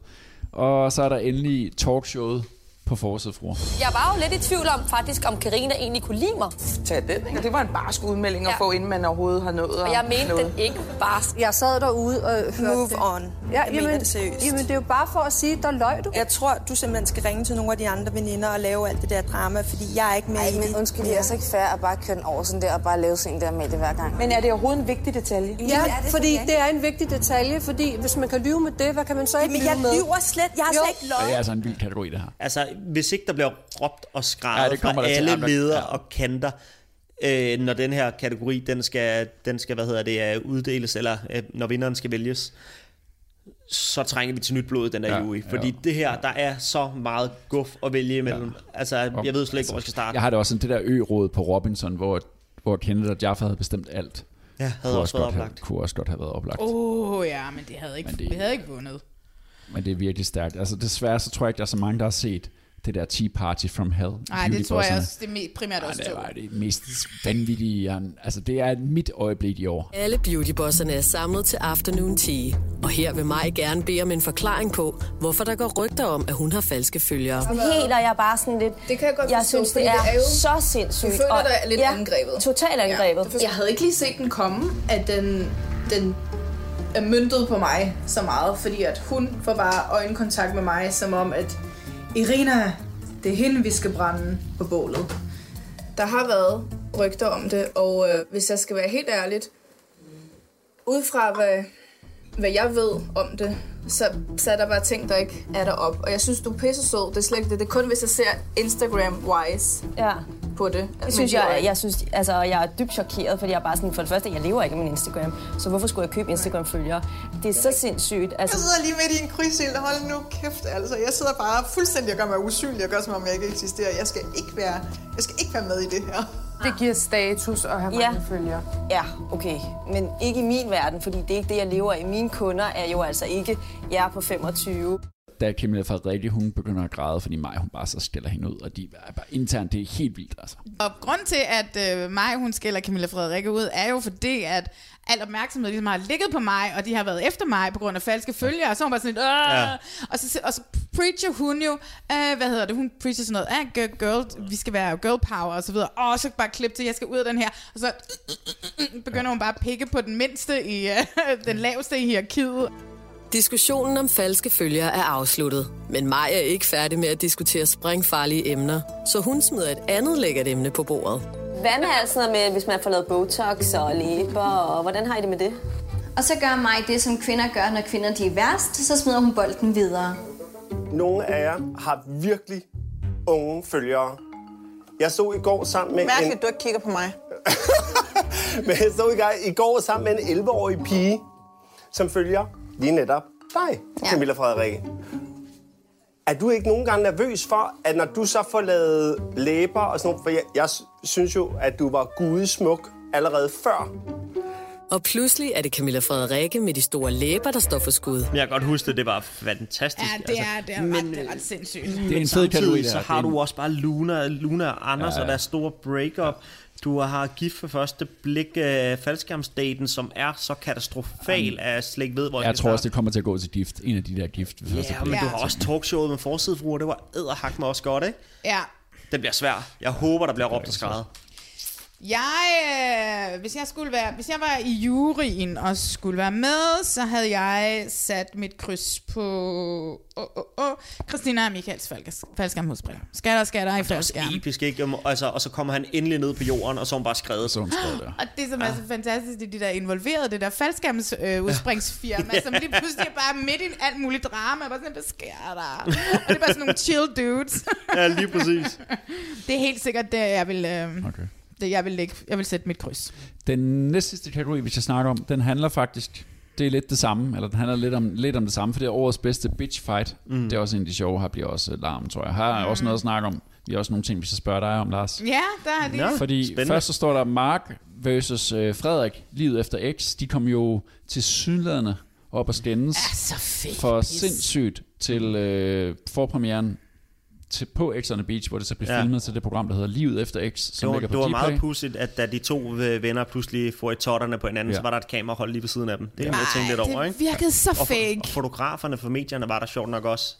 Og så er der endelig talkshowet på Forsøget Fruer. Jeg var jo lidt i tvivl om faktisk, om Karina egentlig kunne lide mig. Tag den, ikke? Det var en barsk udmelding at Ja. få, inden man overhovedet har nået. Og jeg mente den ikke bare... Jeg sad derude og hørte Move det. on. Ja, Jeg jamen, mener det seriøst. Jamen, det er jo bare for at sige, der løg du. Jeg tror, du simpelthen skal ringe til nogle af de andre veninder og lave alt det der drama, fordi jeg er ikke med Ej, i men det. undskyld, det er altså ikke fair at bare køre den over sådan der og bare lave sådan der med det hver gang. Men er det overhovedet en vigtig detalje? Ja, det er det fordi for det er en vigtig detalje, fordi hvis man kan lyve med det, hvad kan man så ikke Men lyve jeg med? lyver slet. Jeg har Jo. slet ikke Og det løjet. er altså en vild kategori, det her. Altså, hvis ikke der bliver råbt og skrevet ja, fra alle ledere ja. og kanter, øh, når den her kategori, den skal, den skal hvad hedder det, øh, uddeles, eller øh, når vinderen skal vælges, så trænger vi til nyt blod den der Ja, jury. Fordi ja. det her, der er så meget guf at vælge imellem. Ja. Altså, jeg ved slet ikke, hvor jeg skal starte. Jeg har det også sådan det der ø-råd på Robinson, hvor, hvor Kenneth og Jaffa havde bestemt alt. Ja, havde Kunne også været godt have, oplagt. kunne også godt have været oplagt. Åh oh, ja, men det havde ikke, Men det... det- vi havde ikke vundet. Men det er virkelig stærkt. Altså desværre, så tror jeg ikke, der er så mange, der har set det der Tea Party from Hell. Nej, det tror jeg også, det er primært Ej, også det to. var det mest vanvittige. Altså, det er mit øjeblik i år. Alle beautybosserne er samlet til afternoon tea. Og her vil mig gerne bede om en forklaring på, hvorfor der går rygter om, at hun har falske følgere. Helt og jeg er bare sådan lidt... Det kan jeg godt Jeg forstå, synes, det er, det er jo- så sindssygt. Du føler og- dig lidt ja, angrebet. Totalt angrebet. Ja, jeg havde ikke lige set den komme, at den, den er myntet på mig så meget, fordi at hun får bare øjenkontakt med mig, som om at Irina, det er hende, vi skal brænde på bålet. Der har været rygter om det, og øh, hvis jeg skal være helt ærligt, ud fra hvad, hvad jeg ved om det, så, så er der bare ting, der ikke er derop. Og jeg synes, du er pisse sød. Det er slet ikke det. Det er kun, hvis jeg ser Instagram-wise Ja. På det. Det synes jeg, jeg, synes, altså, jeg er dybt chokeret, fordi jeg er bare sådan, for det første, jeg lever ikke af min Instagram, så hvorfor skulle jeg købe Instagram-følgere? Det er så sindssygt. Altså, Jeg sidder lige midt i en krydsild, hold nu kæft, altså. Jeg sidder bare fuldstændig og gør mig usynlig og gør, som om jeg ikke eksisterer. Jeg skal ikke være, jeg skal ikke være med i det her. Det giver status at have Ja. mange følgere. Ja, okay. Men ikke i min verden, fordi det er ikke det, jeg lever af. Mine kunder er jo altså ikke jer på 25. Da Camilla Frederikke, hun begynder at græde, fordi mig, hun bare så skælder hende ud, og de er bare internt, det er helt vildt, altså. Og grund til, at øh, mig, hun skælder Camilla Frederikke ud, er jo fordi, at al opmærksomhed ligesom har ligget på mig, og de har været efter mig på grund af falske følgere, og så hun bare sådan lidt, Åh! Ja. og, så, og så preacher hun jo, øh, hvad hedder det, hun preacher sådan noget, ah, girl, girl, vi skal være girl power, og så videre, og så bare klip til, jeg skal ud af den her, og så begynder hun bare at pikke på den mindste i, øh, [LAUGHS] den laveste i hierarkiet. Diskussionen om falske følgere er afsluttet, men Maja er ikke færdig med at diskutere springfarlige emner, så hun smider et andet lækkert emne på bordet. Hvad med alt sådan noget med, hvis man får lavet Botox og læber, og hvordan har I det med det? Og så gør mig det, som kvinder gør, når kvinder de er værst, så smider hun bolden videre. Nogle af jer har virkelig unge følgere. Jeg så i går sammen med Mærkeligt, en... du ikke kigger på mig. [LAUGHS] Men jeg så i, gang, i går sammen med en 11-årig pige, som følger lige netop dig, ja. Camilla Frederikke. Er du ikke nogen gange nervøs for, at når du så får lavet læber og sådan noget, for jeg, jeg synes jo, at du var gudesmuk allerede før. Og pludselig er det Camilla Frederikke med de store læber, der står for skud. Men jeg kan godt huske det, det var fantastisk. Ja, det er, det er, ret, det er ret sindssygt. Det er en fed samtidig kategori, så har du også bare Luna, Luna og Anders, Ja, ja. og der er store breakup. Du har gift for første blik uh, faldskærmsdaten, som er så katastrofal, at jeg slet ikke ved, hvor Jeg skal tror også, starte. det kommer til at gå til gift. En af de der gift. Ja, blik. men du har også talkshowet med forsidefruer. Det var æderhak med også godt, ikke? Ja. Den bliver svær. Jeg håber, der bliver råbt og skrevet. Jeg, øh, hvis jeg skulle være, hvis jeg var i juryen og skulle være med, så havde jeg sat mit kryds på oh, oh, oh, Christina og Michaels faldskærmhodsbriller. Skatter, skatter i faldskærm. Episk, ikke? Altså, og så kommer han endelig ned på jorden, og så har hun bare skrevet. Så hun skrevet der. Og det, som er så fantastisk, det er de der involverede, det der faldskærmsudspringningsfirma, øh, udspringsfirma, [LAUGHS] som lige pludselig er bare midt i alt muligt drama, bare sådan, hvad sker der? Og det er bare sådan nogle chill dudes. Ja, lige præcis. [LAUGHS] det er helt sikkert det, jeg vil, øh, Okay. Det, jeg vil, lægge, jeg vil sætte mit kryds. Den næste sidste kategori, vi skal snakke om, den handler faktisk, det er lidt det samme, eller den handler lidt om, lidt om det samme, for det er årets bedste bitch fight. Mm. Det er også en af de sjove, her bliver også larm, tror jeg. Her er også noget at snakke om. Vi har også nogle ting, vi skal spørge dig om, Lars. Ja, der er de. Fordi spændende. først så står der Mark versus øh, Frederik, livet efter X. De kom jo til sydladende op og skændes Ja, så fedt. for sindssygt til øh, forpremieren til, på X on the Beach, hvor det så blev Ja. filmet til det program, der hedder Livet efter X, Det som var, ligger på det var Dplay. meget pudsigt, at da de to øh, venner pludselig får i totterne på hinanden, Ja. så var der et kamerahold lige ved siden af dem. Det kan man jo tænke lidt over, det ikke? virkede så og, fake. Og fotograferne for medierne var der sjovt nok også.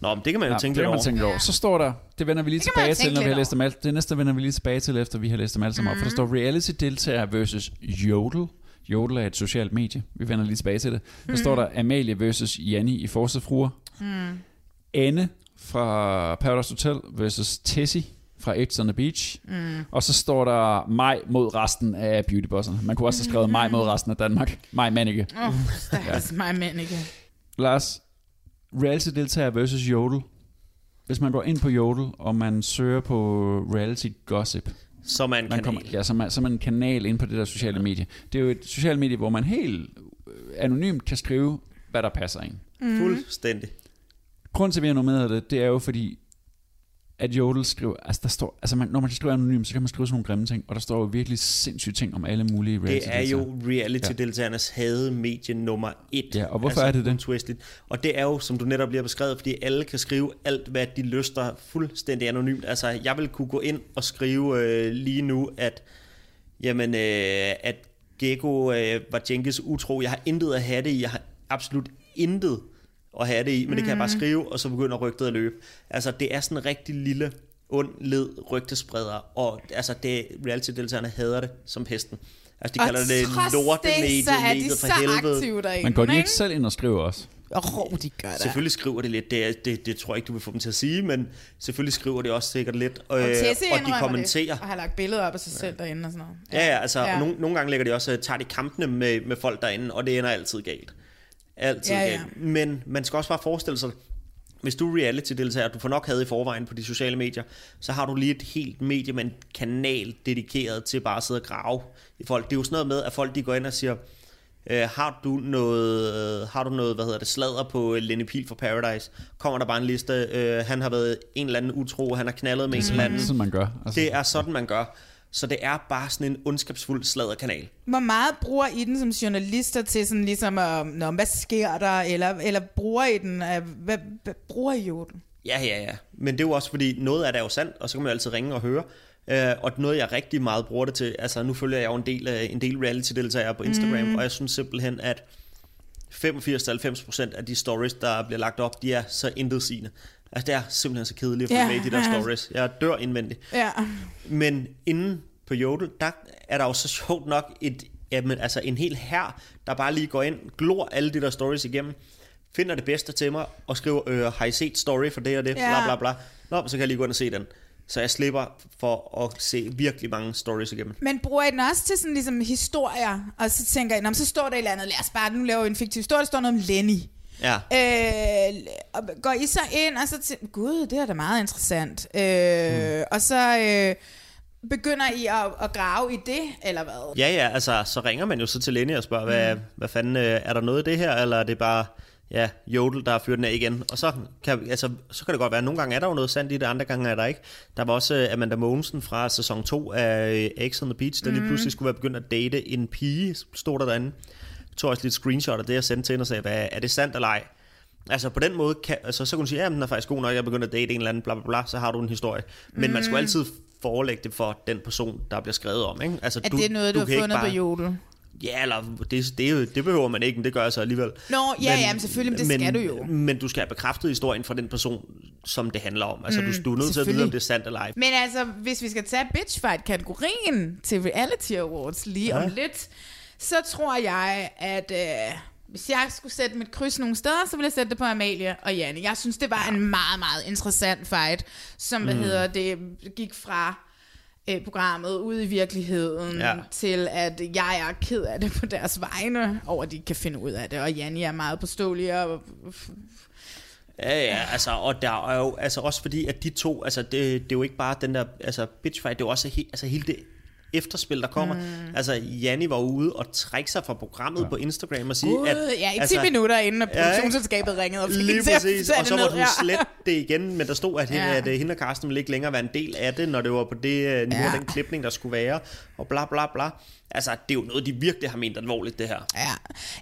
Nå, men det kan man jo Ja, tænke det lidt over. tænke over. Så står der, det vender vi lige Det tilbage til, når vi har læst dem alt. Det næste vender vi lige tilbage til, efter vi har læst dem alle sammen op. For der står reality deltager versus Jodel. Jodel er et socialt medie. Vi vender lige tilbage til det. Der står der Amalie versus Janni i Forsefruer. Mm. Anne fra Paradise Hotel versus Tessie fra X on the Beach. Mm. Og så står der mig mod resten af beautybosserne. Man kunne også have skrevet mig mod resten af Danmark. Mig Manike. Oh, stakkels mig, ikke? Lars, reality deltager versus Jodel. Hvis man går ind på Jodel, og man søger på reality gossip, Som er en man kanal. kommer, ja, så, man, så er man en kanal ind på det der sociale medie. Det er jo et socialt medie, hvor man helt øh, anonymt kan skrive, hvad der passer ind. Mm. Fuldstændig. Grunden til, at vi har nomineret det, det er jo fordi, at Jodel skriver, altså der står, altså man, når man skriver anonymt, så kan man skrive sådan nogle grimme ting, og der står jo virkelig sindssyge ting om alle mulige reality Det er jo reality-deltagernes hade medie nummer et. Ja, og hvorfor er det det? Untwisted. Og det er jo, som du netop lige har beskrevet, fordi alle kan skrive alt, hvad de lyster fuldstændig anonymt. Altså, jeg vil kunne gå ind og skrive øh, lige nu, at, jamen, øh, at Gecko øh, var Jenkins utro. Jeg har intet at have det i. Jeg har absolut intet at have det i, men det kan jeg bare Mhm. skrive, og så begynder rygtet at løbe. Altså, det er sådan en rigtig lille, ond led rygtespreder, og altså, det, reality-deltagerne hader det som pesten. Altså, de Og kalder det trods lortemedie, det, så de mediet for helvede. aktive derinde, Men går de ikke? selv ind og skriver også? Åh, oh, de gør det. Selvfølgelig skriver de lidt, det, det, det tror jeg ikke, du vil få dem til at sige, men selvfølgelig skriver de også sikkert lidt. Og øh, Tessie og de kommenterer. det, og har lagt billeder op af sig selv derinde og sådan noget. Ja, ja, altså Ja. ja. Nogle, nogle gange lægger de også, øh, tager de kampene med, med folk derinde, og det ender altid galt. Altid Ja, ja, galt. Men man skal også bare forestille sig, hvis du er reality-deltager, du får nok havde i forvejen på de sociale medier, så har du lige et helt medie med en kanal dedikeret til bare at sidde og grave i folk. Det er jo sådan noget med, at folk de går ind og siger, øh, har du noget, øh, har du noget, hvad hedder det, sladder på Lenny Pihl fra Paradise? Kommer der bare en liste, øh, han har været en eller anden utro, han har knaldet med en eller anden. Det er sådan, man gør. Altså. Det er sådan, man gør. Så det er bare sådan en ondskabsfuld sladderkanal. Hvor meget bruger I den som journalister til sådan ligesom, at, Nå, hvad sker der? Eller, eller bruger I den? øh, Hvad, hvad bruger I jo den? Ja, ja, ja. Men det er jo også fordi, noget af det er jo sandt, og så kan man jo altid ringe og høre. Øh, og noget, jeg rigtig meget bruger det til, altså nu følger jeg jo en del, en del reality-deltagere på Instagram, mm. og jeg synes simpelthen, at 85-90% af de stories, der bliver lagt op, de er så intetsigende. Altså det er simpelthen så kedeligt at følge Ja. med i de der stories. Jeg dør indvendigt. Ja. Men inden på Jodel, der er der jo så sjovt nok et, jamen, altså en hel her, der bare lige går ind, glor alle de der stories igennem. finder det bedste til mig, og skriver, øh, har I set story for det og det, Ja. bla bla bla. Nå, så kan jeg lige gå ind og se den. Så jeg slipper for at se virkelig mange stories igennem. Men bruger I den også til sådan ligesom historier? Og så tænker I, "Nå, men så står der et eller andet, lad os bare, nu laver vi en fiktiv historie, der står noget om Lenny. Ja. Øh, og går I så ind, og så tænker gud, det er da meget interessant. Øh, Hmm. Og så øh, begynder I at, at grave i det, eller hvad? Ja, ja, altså, så ringer man jo så til Lenny og spørger, hvad, hvad fanden, øh, er der noget i det her, eller er det bare, ja, Jodel, der har fyret den af igen? Og så kan, altså, så kan det godt være, at nogle gange er der jo noget sandt i det, andre gange er der ikke. Der var også øh, Amanda Mogensen fra sæson 2 af X on the Beach, der lige Mhm. pludselig skulle være begyndt at date en pige, stod der derinde. Tog også lidt screenshot af det, jeg sendte til hende og sagde, hvad, er det sandt eller ej? Altså på den måde, kan, altså, så kunne du sige, at den er faktisk god nok, jeg er begyndt at date en eller anden, bla bla bla, så har du en historie. Men man skulle Mm. altid forelægge det for den person, der bliver skrevet om. Ikke? Altså, Er det noget, du, har kan ikke fundet på Jodel? Ja, eller det, det, det behøver man ikke, men det gør jeg så alligevel. Nå, ja, ja, men selvfølgelig, men det skal du jo. Men du skal have bekræftet historien fra den person, som det handler om. Altså, Mm, du, du er nødt til at vide, om det er sandt eller ej. Men altså, hvis vi skal tage bitchfight-kategorien til Reality Awards lige ja. Ja. om lidt, så tror jeg, at øh, hvis jeg skulle sætte mit kryds nogle steder, så ville jeg sætte det på Amalie og Janne. Jeg synes, det var en meget, meget interessant fight, som, hvad Mm. hedder det, gik fra øh, programmet ud i virkeligheden Ja. til, at jeg er ked af det på deres vegne, over at de kan finde ud af det, og Janne er meget påståelig og Ja, ja, altså, og der er jo altså også fordi, at de to, altså det, det er jo ikke bare den der, altså bitch fight, det er jo også he, altså hele det efterspil, der kommer. Mm. Altså, Janni var ude og trække sig fra programmet ja. på Instagram og sige, Gud, at... ja, i 10 altså, minutter inden, at Ja, ikke? produktionsselskabet ringede og fik Lige til at præcis, og så måtte hun ja. slette det igen, men der stod, at, hende, Ja. at øh, hende og Karsten ville ikke længere være en del af det, når det var på det øh, niveau, Ja. ja. den klipning, der skulle være, og bla bla bla. Altså, det er jo noget, de virkelig har ment alvorligt, det her. Ja,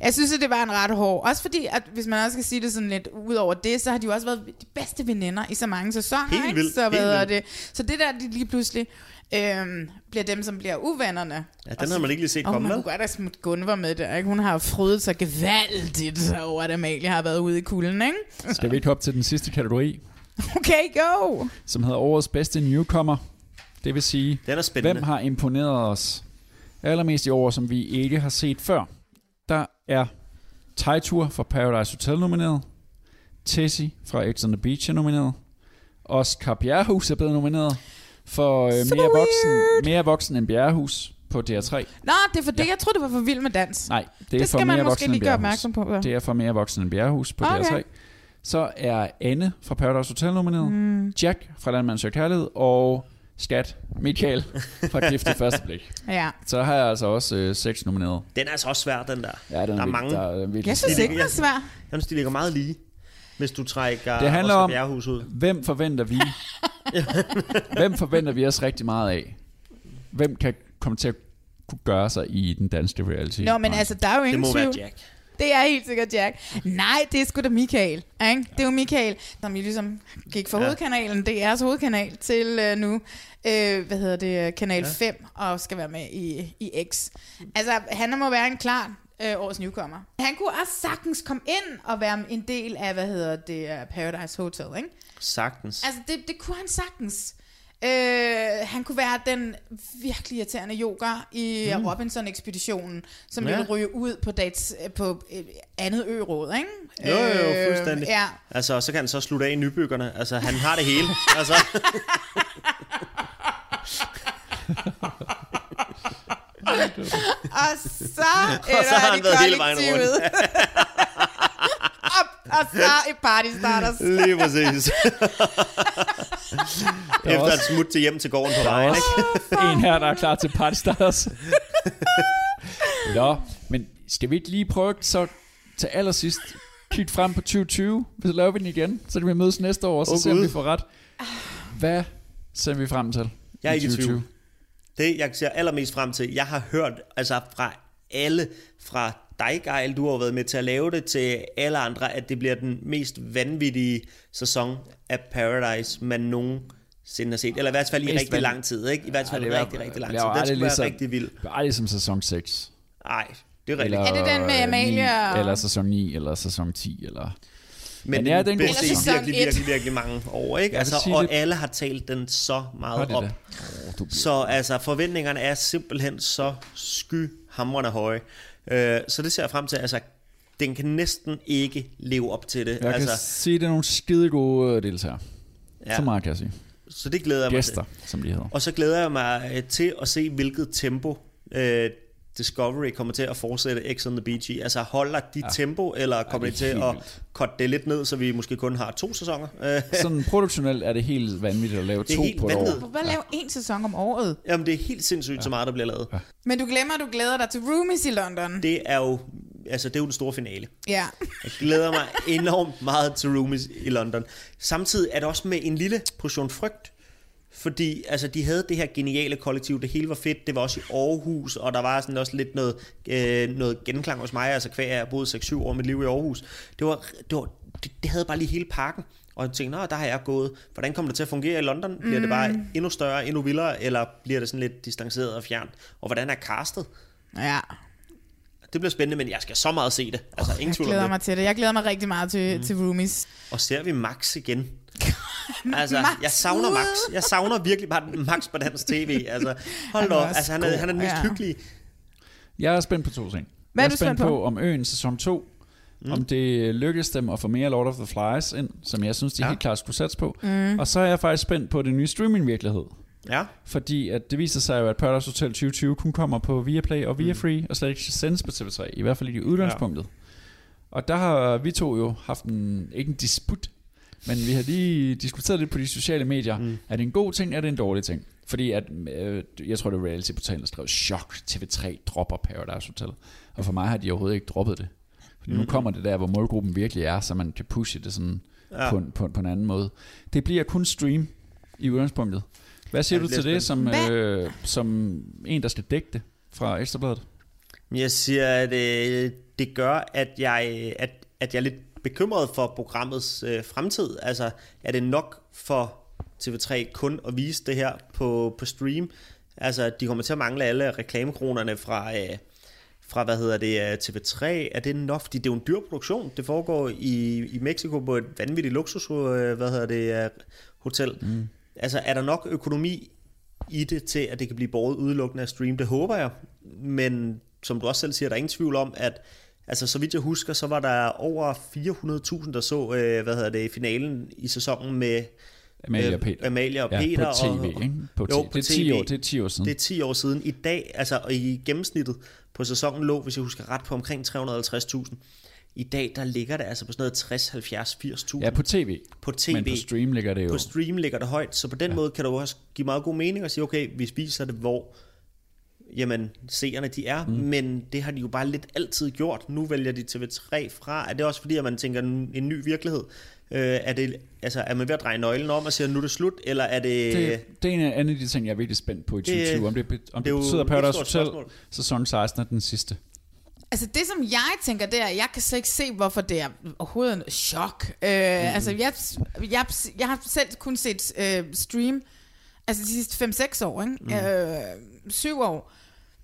jeg synes, at det var en ret hård. Også fordi, at hvis man også skal sige det sådan lidt ud over det, så har de jo også været de bedste veninder i så mange sæsoner. Helt ikke? vildt, Så, helt vildt. det? så det der, de lige pludselig øhm, bliver dem, som bliver uvennerne. Ja, den så- havde man ikke lige set Åh, komme, man vel? kunne godt have smidt Gunvar med der. Ikke? Hun har frydet sig gevaldigt over, at Amalie har været ude i kulden. Ikke? Skal vi ikke hoppe til den sidste kategori, [LAUGHS] Okay, go! som hedder årets bedste newcomer? Det vil sige, Den er spændende. hvem har imponeret os allermest i år, som vi ikke har set før? Der er Tejtur fra Paradise Hotel nomineret, Tessie fra X on the Beach er nomineret, Oscar Bjerrehus er blevet nomineret for øh, Super mere, voksen, weird. mere voksen end Bjerrehus på DR3. Nå, det er for det. Jeg troede, det var for vild med dans. Nej, det er det for skal man mere måske voksen lige end gøre opmærksom på. Ja. Det er for mere voksen end Bjerrehus på Okay. DR3. Så er Anne fra Paradise Hotel nomineret, mm. Jack fra Landmand Søger Kærlighed, og Skat Michael fra Gift til første blik. [LAUGHS] Ja. Så har jeg altså også øh, seks nomineret. Den er altså også svær, den der. Ja, den er der er mange. der er virkelig Jeg synes ikke, den er svær. Jeg synes, de ligger meget lige, hvis du trækker Det handler Oscar om, Bjerrehus ud. hvem forventer vi [LAUGHS] hvem forventer vi os rigtig meget af? Hvem kan komme til at kunne gøre sig i den danske reality? Nå, men altså, der er jo Det ingen må tvivl. være Jack. Det er helt sikkert Jack. Nej, det er sgu da Michael. Ikke? Det er jo Michael, som vi ligesom gik fra Ja. ja. hovedkanalen, DR's hovedkanal, til øh, nu, øh, hvad hedder det, Kanal Ja. ja. 5, og skal være med i, i X. Altså, han må være en klar øh, årets newcomer. Han kunne også sagtens komme ind og være en del af, hvad hedder det, øh, Paradise Hotel, ikke? Sagtens. Altså, det, det kunne han sagtens. Øh, han kunne være den virkelig irriterende yoga i Mm. Robinson-ekspeditionen, som Ja. ville ryge ud på, dates, øh, på et andet ø-råd, ikke? Jo, jo, jo, fuldstændig. Ja. Altså, så kan han så slutte af i nybyggerne. Altså, han har det hele. [LAUGHS] altså, [LAUGHS] Og så [LAUGHS] Og så har han været hele vejen rundt. [LAUGHS] Op, og så et party starters. Lige præcis. [LAUGHS] Efter et smut til hjem til gården på vejen, ikke? en her, der er klar til party starters. Nå, men skal vi ikke lige prøve så til allersidst kigge frem på 2020, så laver vi den igen, så kan vi mødes næste år, og så Åh, ser vi, får ret. Hvad ser vi frem til? Jeg er ikke i 2020? tvivl. Det, jeg ser allermest frem til, jeg har hørt altså fra alle, fra dig, Geil, du har været med til at lave det, til alle andre, at det bliver den mest vanvittige sæson af Paradise, man nogensinde har set. Eller i hvert fald i Mest rigtig van- lang tid, ikke? I hvert fald det er- rigtig, rigtig lang det tid. er Den aldrig skulle være ligesom- rigtig vild. Det er aldrig som sæson 6. Nej, det er rigtigt. Er det den med Amalie 9, og- Eller sæson 9, eller sæson 10, eller... Men, ja, er den god bedste i virkelig, virkelig, virkelig mange år, ikke? Altså, og det- alle har talt den så meget op. det? Oh. Så altså, forventningerne er simpelthen så skyhamrende høje. Øh, så det ser jeg frem til. Altså, den kan næsten ikke leve op til det. Jeg altså, kan sige, at det er nogle skide gode øh, deltagere. Ja. Så meget kan jeg sige. Så det glæder jeg mig Gæster, til. som de hedder. Og så glæder jeg mig øh, til at se, hvilket tempo øh, Discovery kommer til at fortsætte X on the Beach i. Altså holder de ja. tempo, eller kommer det de til at cutte det lidt ned, så vi måske kun har to sæsoner? [LAUGHS] Sådan produktionelt er det helt vanvittigt at lave Det er to helt på et år. vanvittigt. Bare lave en sæson om året. Jamen, det er helt sindssygt, ja. så meget der bliver lavet. Ja. Men du glemmer, at du glæder dig til Roomies i London. Det er jo altså det er jo den store finale. Ja. Jeg glæder mig enormt meget til Roomies i London. Samtidig er det også med en lille portion frygt, fordi altså, de havde det her geniale kollektiv, det hele var fedt, det var også i Aarhus, og der var sådan også lidt noget, øh, noget genklang hos mig, altså hver jeg boede 6-7 år mit liv i Aarhus. Det, var, det, var, det, det havde bare lige hele pakken, og jeg tænkte, Nå, der har jeg gået. Hvordan kommer det til at fungere i London? Bliver det bare Mm. endnu større, endnu vildere, eller bliver det sådan lidt distanceret og fjernt? Og hvordan er castet? Ja. Det bliver spændende, men jeg skal så meget se det. Altså, ingen Jeg tvivl om glæder mig til det. Jeg glæder mig rigtig meget til, mm. til Roomies. Og ser vi Max igen? [LAUGHS] altså, Max jeg savner Max. Jeg savner virkelig bare Max på dansk tv. Altså, hold Han da er Altså, han, er, han er den mest Ja. hyggelige. Jeg er spændt på to ting. Hvad er jeg du er spændt spændt på, på? om øen sæson 2, mm. om det lykkes dem at få mere Lord of the Flies ind, som jeg synes, de ja. helt klart skulle satse på. Mm. Og så er jeg faktisk spændt på det nye streaming-virkelighed. Ja. Fordi at det viser sig jo, at Paradise Hotel 2020 kun kommer på Viaplay og Viafree, Mm. og slet ikke sendes på TV3, i hvert fald i udgangspunktet. Og der har vi to jo haft en, ikke en disput, men vi har lige diskuteret lidt på de sociale medier. Mm. Er det en god ting, er det en dårlig ting? Fordi at, øh, jeg tror, det er reality-portalen, der skrev, chok, TV3 dropper Paradise Hotel. Og for mig har de overhovedet ikke droppet det. Fordi mm. nu kommer det der, hvor målgruppen virkelig er, så man kan pushe det sådan Ja. på, en, på, på en anden måde. Det bliver kun stream i udgangspunktet. Hvad siger Ja, du til det, som, øh, som en, der skal dække det fra Ekstrabladet? Jeg siger, at øh, det gør, at jeg, at, at jeg lidt bekymret for programmets øh, fremtid. Altså, er det nok for TV3 kun at vise det her på, på stream? Altså, de kommer til at mangle alle reklamekronerne fra, øh, fra hvad hedder det, øh, TV3. Er det nok? Fordi det er jo en dyr produktion. Det foregår i, i Mexico på et vanvittigt luksus, øh, hvad hedder det, øh, hotel. Mm. Altså, er der nok økonomi i det til, at det kan blive båret udelukkende af stream? Det håber jeg. Men som du også selv siger, der er ingen tvivl om, at altså, så vidt jeg husker, så var der over 400.000, der så, øh, hvad hedder det, finalen i sæsonen med Amalie og Peter. Amalie og Ja, Peter. på TV, og, ikke? På jo, TV. Det er 10 år- det er 10 år siden. Det er 10 år siden. I dag, altså i gennemsnittet på sæsonen lå, hvis jeg husker ret, på omkring 350.000. I dag, der ligger det altså på sådan noget 60, 70, 80.000. Ja, på tv. På tv. Men på stream ligger det jo. På stream ligger det højt, så på den ja. måde kan det jo også give meget god mening at sige, okay, vi spiser det, hvor jamen, seerne de er, mm. men det har de jo bare lidt altid gjort. Nu vælger de TV3 fra. Er det også fordi, at man tænker en, ny virkelighed? Øh, er, det, altså, er man ved at dreje nøglen om og siger, nu er det slut, eller er det... Det, det er en af de ting, jeg er virkelig spændt på i 2020. Om det, om det det, er betyder, Paradise Hotel sæson 16 er den sidste. Altså det, som jeg tænker, det er, jeg kan slet ikke se, hvorfor det er overhovedet en chok. Øh, mm. Altså jeg, jeg, jeg har selv kun set øh, stream, altså de sidste 5-6 år, ikke? Mm. Øh, 7 år.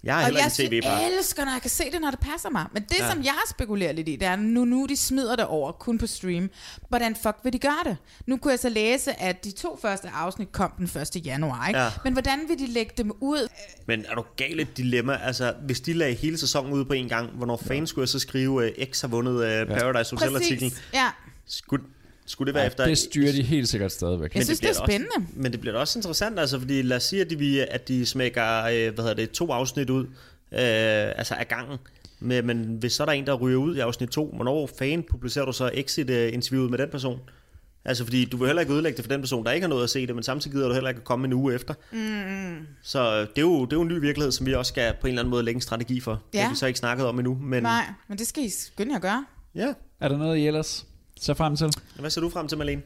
Jeg har og jeg tv bare. elsker, når jeg kan se det, når det passer mig. Men det, Ja. ja. som jeg spekulerer lidt i, det er, nu, nu de smider det over kun på stream. Hvordan fuck vil de gøre det? Nu kunne jeg så læse, at de to første afsnit kom den 1. januar. Ikke? Ja. Men hvordan vil de lægge dem ud? Men er du galt et dilemma? Altså, hvis de lagde hele sæsonen ud på en gang, hvornår fanden skulle jeg så skrive, uh, X har vundet uh, Paradise Hotel-artiklen? Ja. Skulle, skulle det være Ej, efter... det styrer de helt sikkert stadigvæk. Jeg synes, bliver det er spændende. Også, men det bliver da også interessant, altså, fordi lad os sige, at de, at de smækker øh, hvad hedder det, to afsnit ud, øh, altså af gangen. Men, men hvis så er der en, der ryger ud i afsnit 2, hvornår fan publicerer du så exit-interviewet med den person? Altså, fordi du vil heller ikke ødelægge det for den person, der ikke har noget at se det, men samtidig gider du heller ikke at komme en uge efter. Mm. Så det er, jo, det er jo en ny virkelighed, som vi også skal på en eller anden måde lægge en strategi for. Det Ja. har vi så ikke snakket om endnu. Men Nej, men det skal I skynde jer at gøre. Ja. Er der noget, I ellers ser frem til? Hvad ser du frem til, Malene?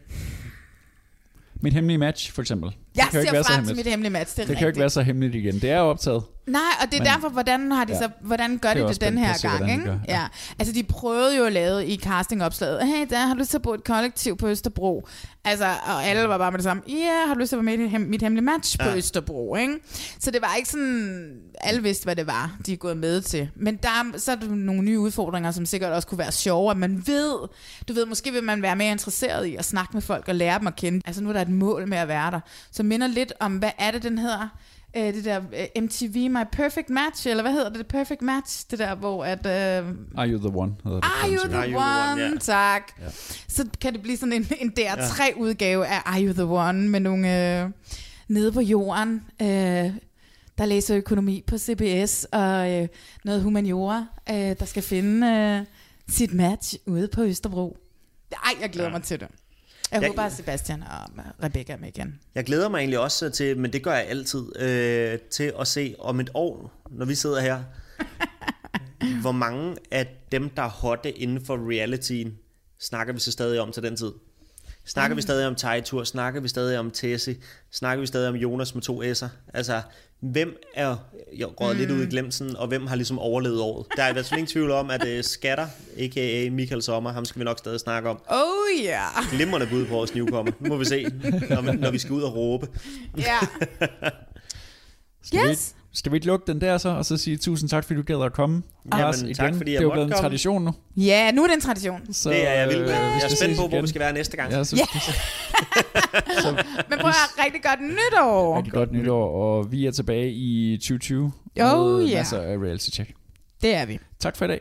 Mit hemmelige match, for eksempel. Jeg det kan ikke ser være så frem til hemmeligt. mit hemmelige match, det er Det kan jo ikke rigtigt. være så hemmeligt igen. Det er jo optaget. Nej, og det er Men- derfor, hvordan har de Ja. så, hvordan gør Det de det den på her se, gang, ikke? gør, Ja. ja. Altså, de prøvede jo at lave i castingopslaget, hey, der har du lyst til at bo i et kollektiv på Østerbro. Altså, og alle var bare med det samme, ja, yeah, har du lyst til at være med i hem- mit hemmelige match på Ja. Østerbro, ikke? Så det var ikke sådan, alle vidste, hvad det var, de er gået med til. Men der er, så er der nogle nye udfordringer, som sikkert også kunne være sjove, at man ved, du ved, måske vil man være mere interesseret i at snakke med folk og lære dem at kende. Altså, nu er der et mål med at være der. Så minder lidt om, hvad er det, den hedder? Øh, det der øh, MTV My Perfect Match, eller hvad hedder det? The Perfect Match, det der, hvor at... Øh, Are you the one? Hedder det Are you the Are you the one? one, ja. Tak. Ja. Så kan det blive sådan en, en DR3-udgave af Are You the One, med nogle øh, nede på jorden, øh, der læser økonomi på CBS, og øh, noget humaniora, øh, der skal finde øh, sit match ude på Østerbro. Ej, jeg glæder ja. mig til det. Jeg Jeg- håber, at Sebastian og Rebecca er med igen. Jeg glæder mig egentlig også til, men det gør jeg altid, øh, til at se om et år, når vi sidder her, [LAUGHS] hvor mange af dem, der er hotte inden for realityen, snakker vi så stadig om til den tid. Snakker vi stadig om Tejtur? Snakker vi stadig om Tessie? Snakker vi stadig om Jonas med to S'er? Altså, hvem er jeg røget mm. lidt ud i glemsen, og hvem har ligesom overlevet året? Der er i hvert fald ingen tvivl om, at uh, Skatter, a.k.a. Michael Sommer, ham skal vi nok stadig snakke om. Oh ja. Yeah. Glimrende bud på vores newcomer. Nu må vi se, når vi, når vi skal ud og råbe. Ja. [LAUGHS] Skal, Yes. Skal vi ikke lukke den der så, og så sige tusind tak, fordi du gad at komme? Jamen, Lars, tak, fordi jeg Det er jo blevet en tradition nu. Ja, nu er det en tradition. Så, Det er jeg vild med. øh, Jeg er spændt på, hvor igen. vi skal være næste gang. Ja, så, Ja. [LAUGHS] [LAUGHS] Men prøv at rigtig godt nytår. Rigtig godt nytår, og vi er tilbage i 2020 Oh, med ja. masser af reality check. Det er vi. Tak for i dag.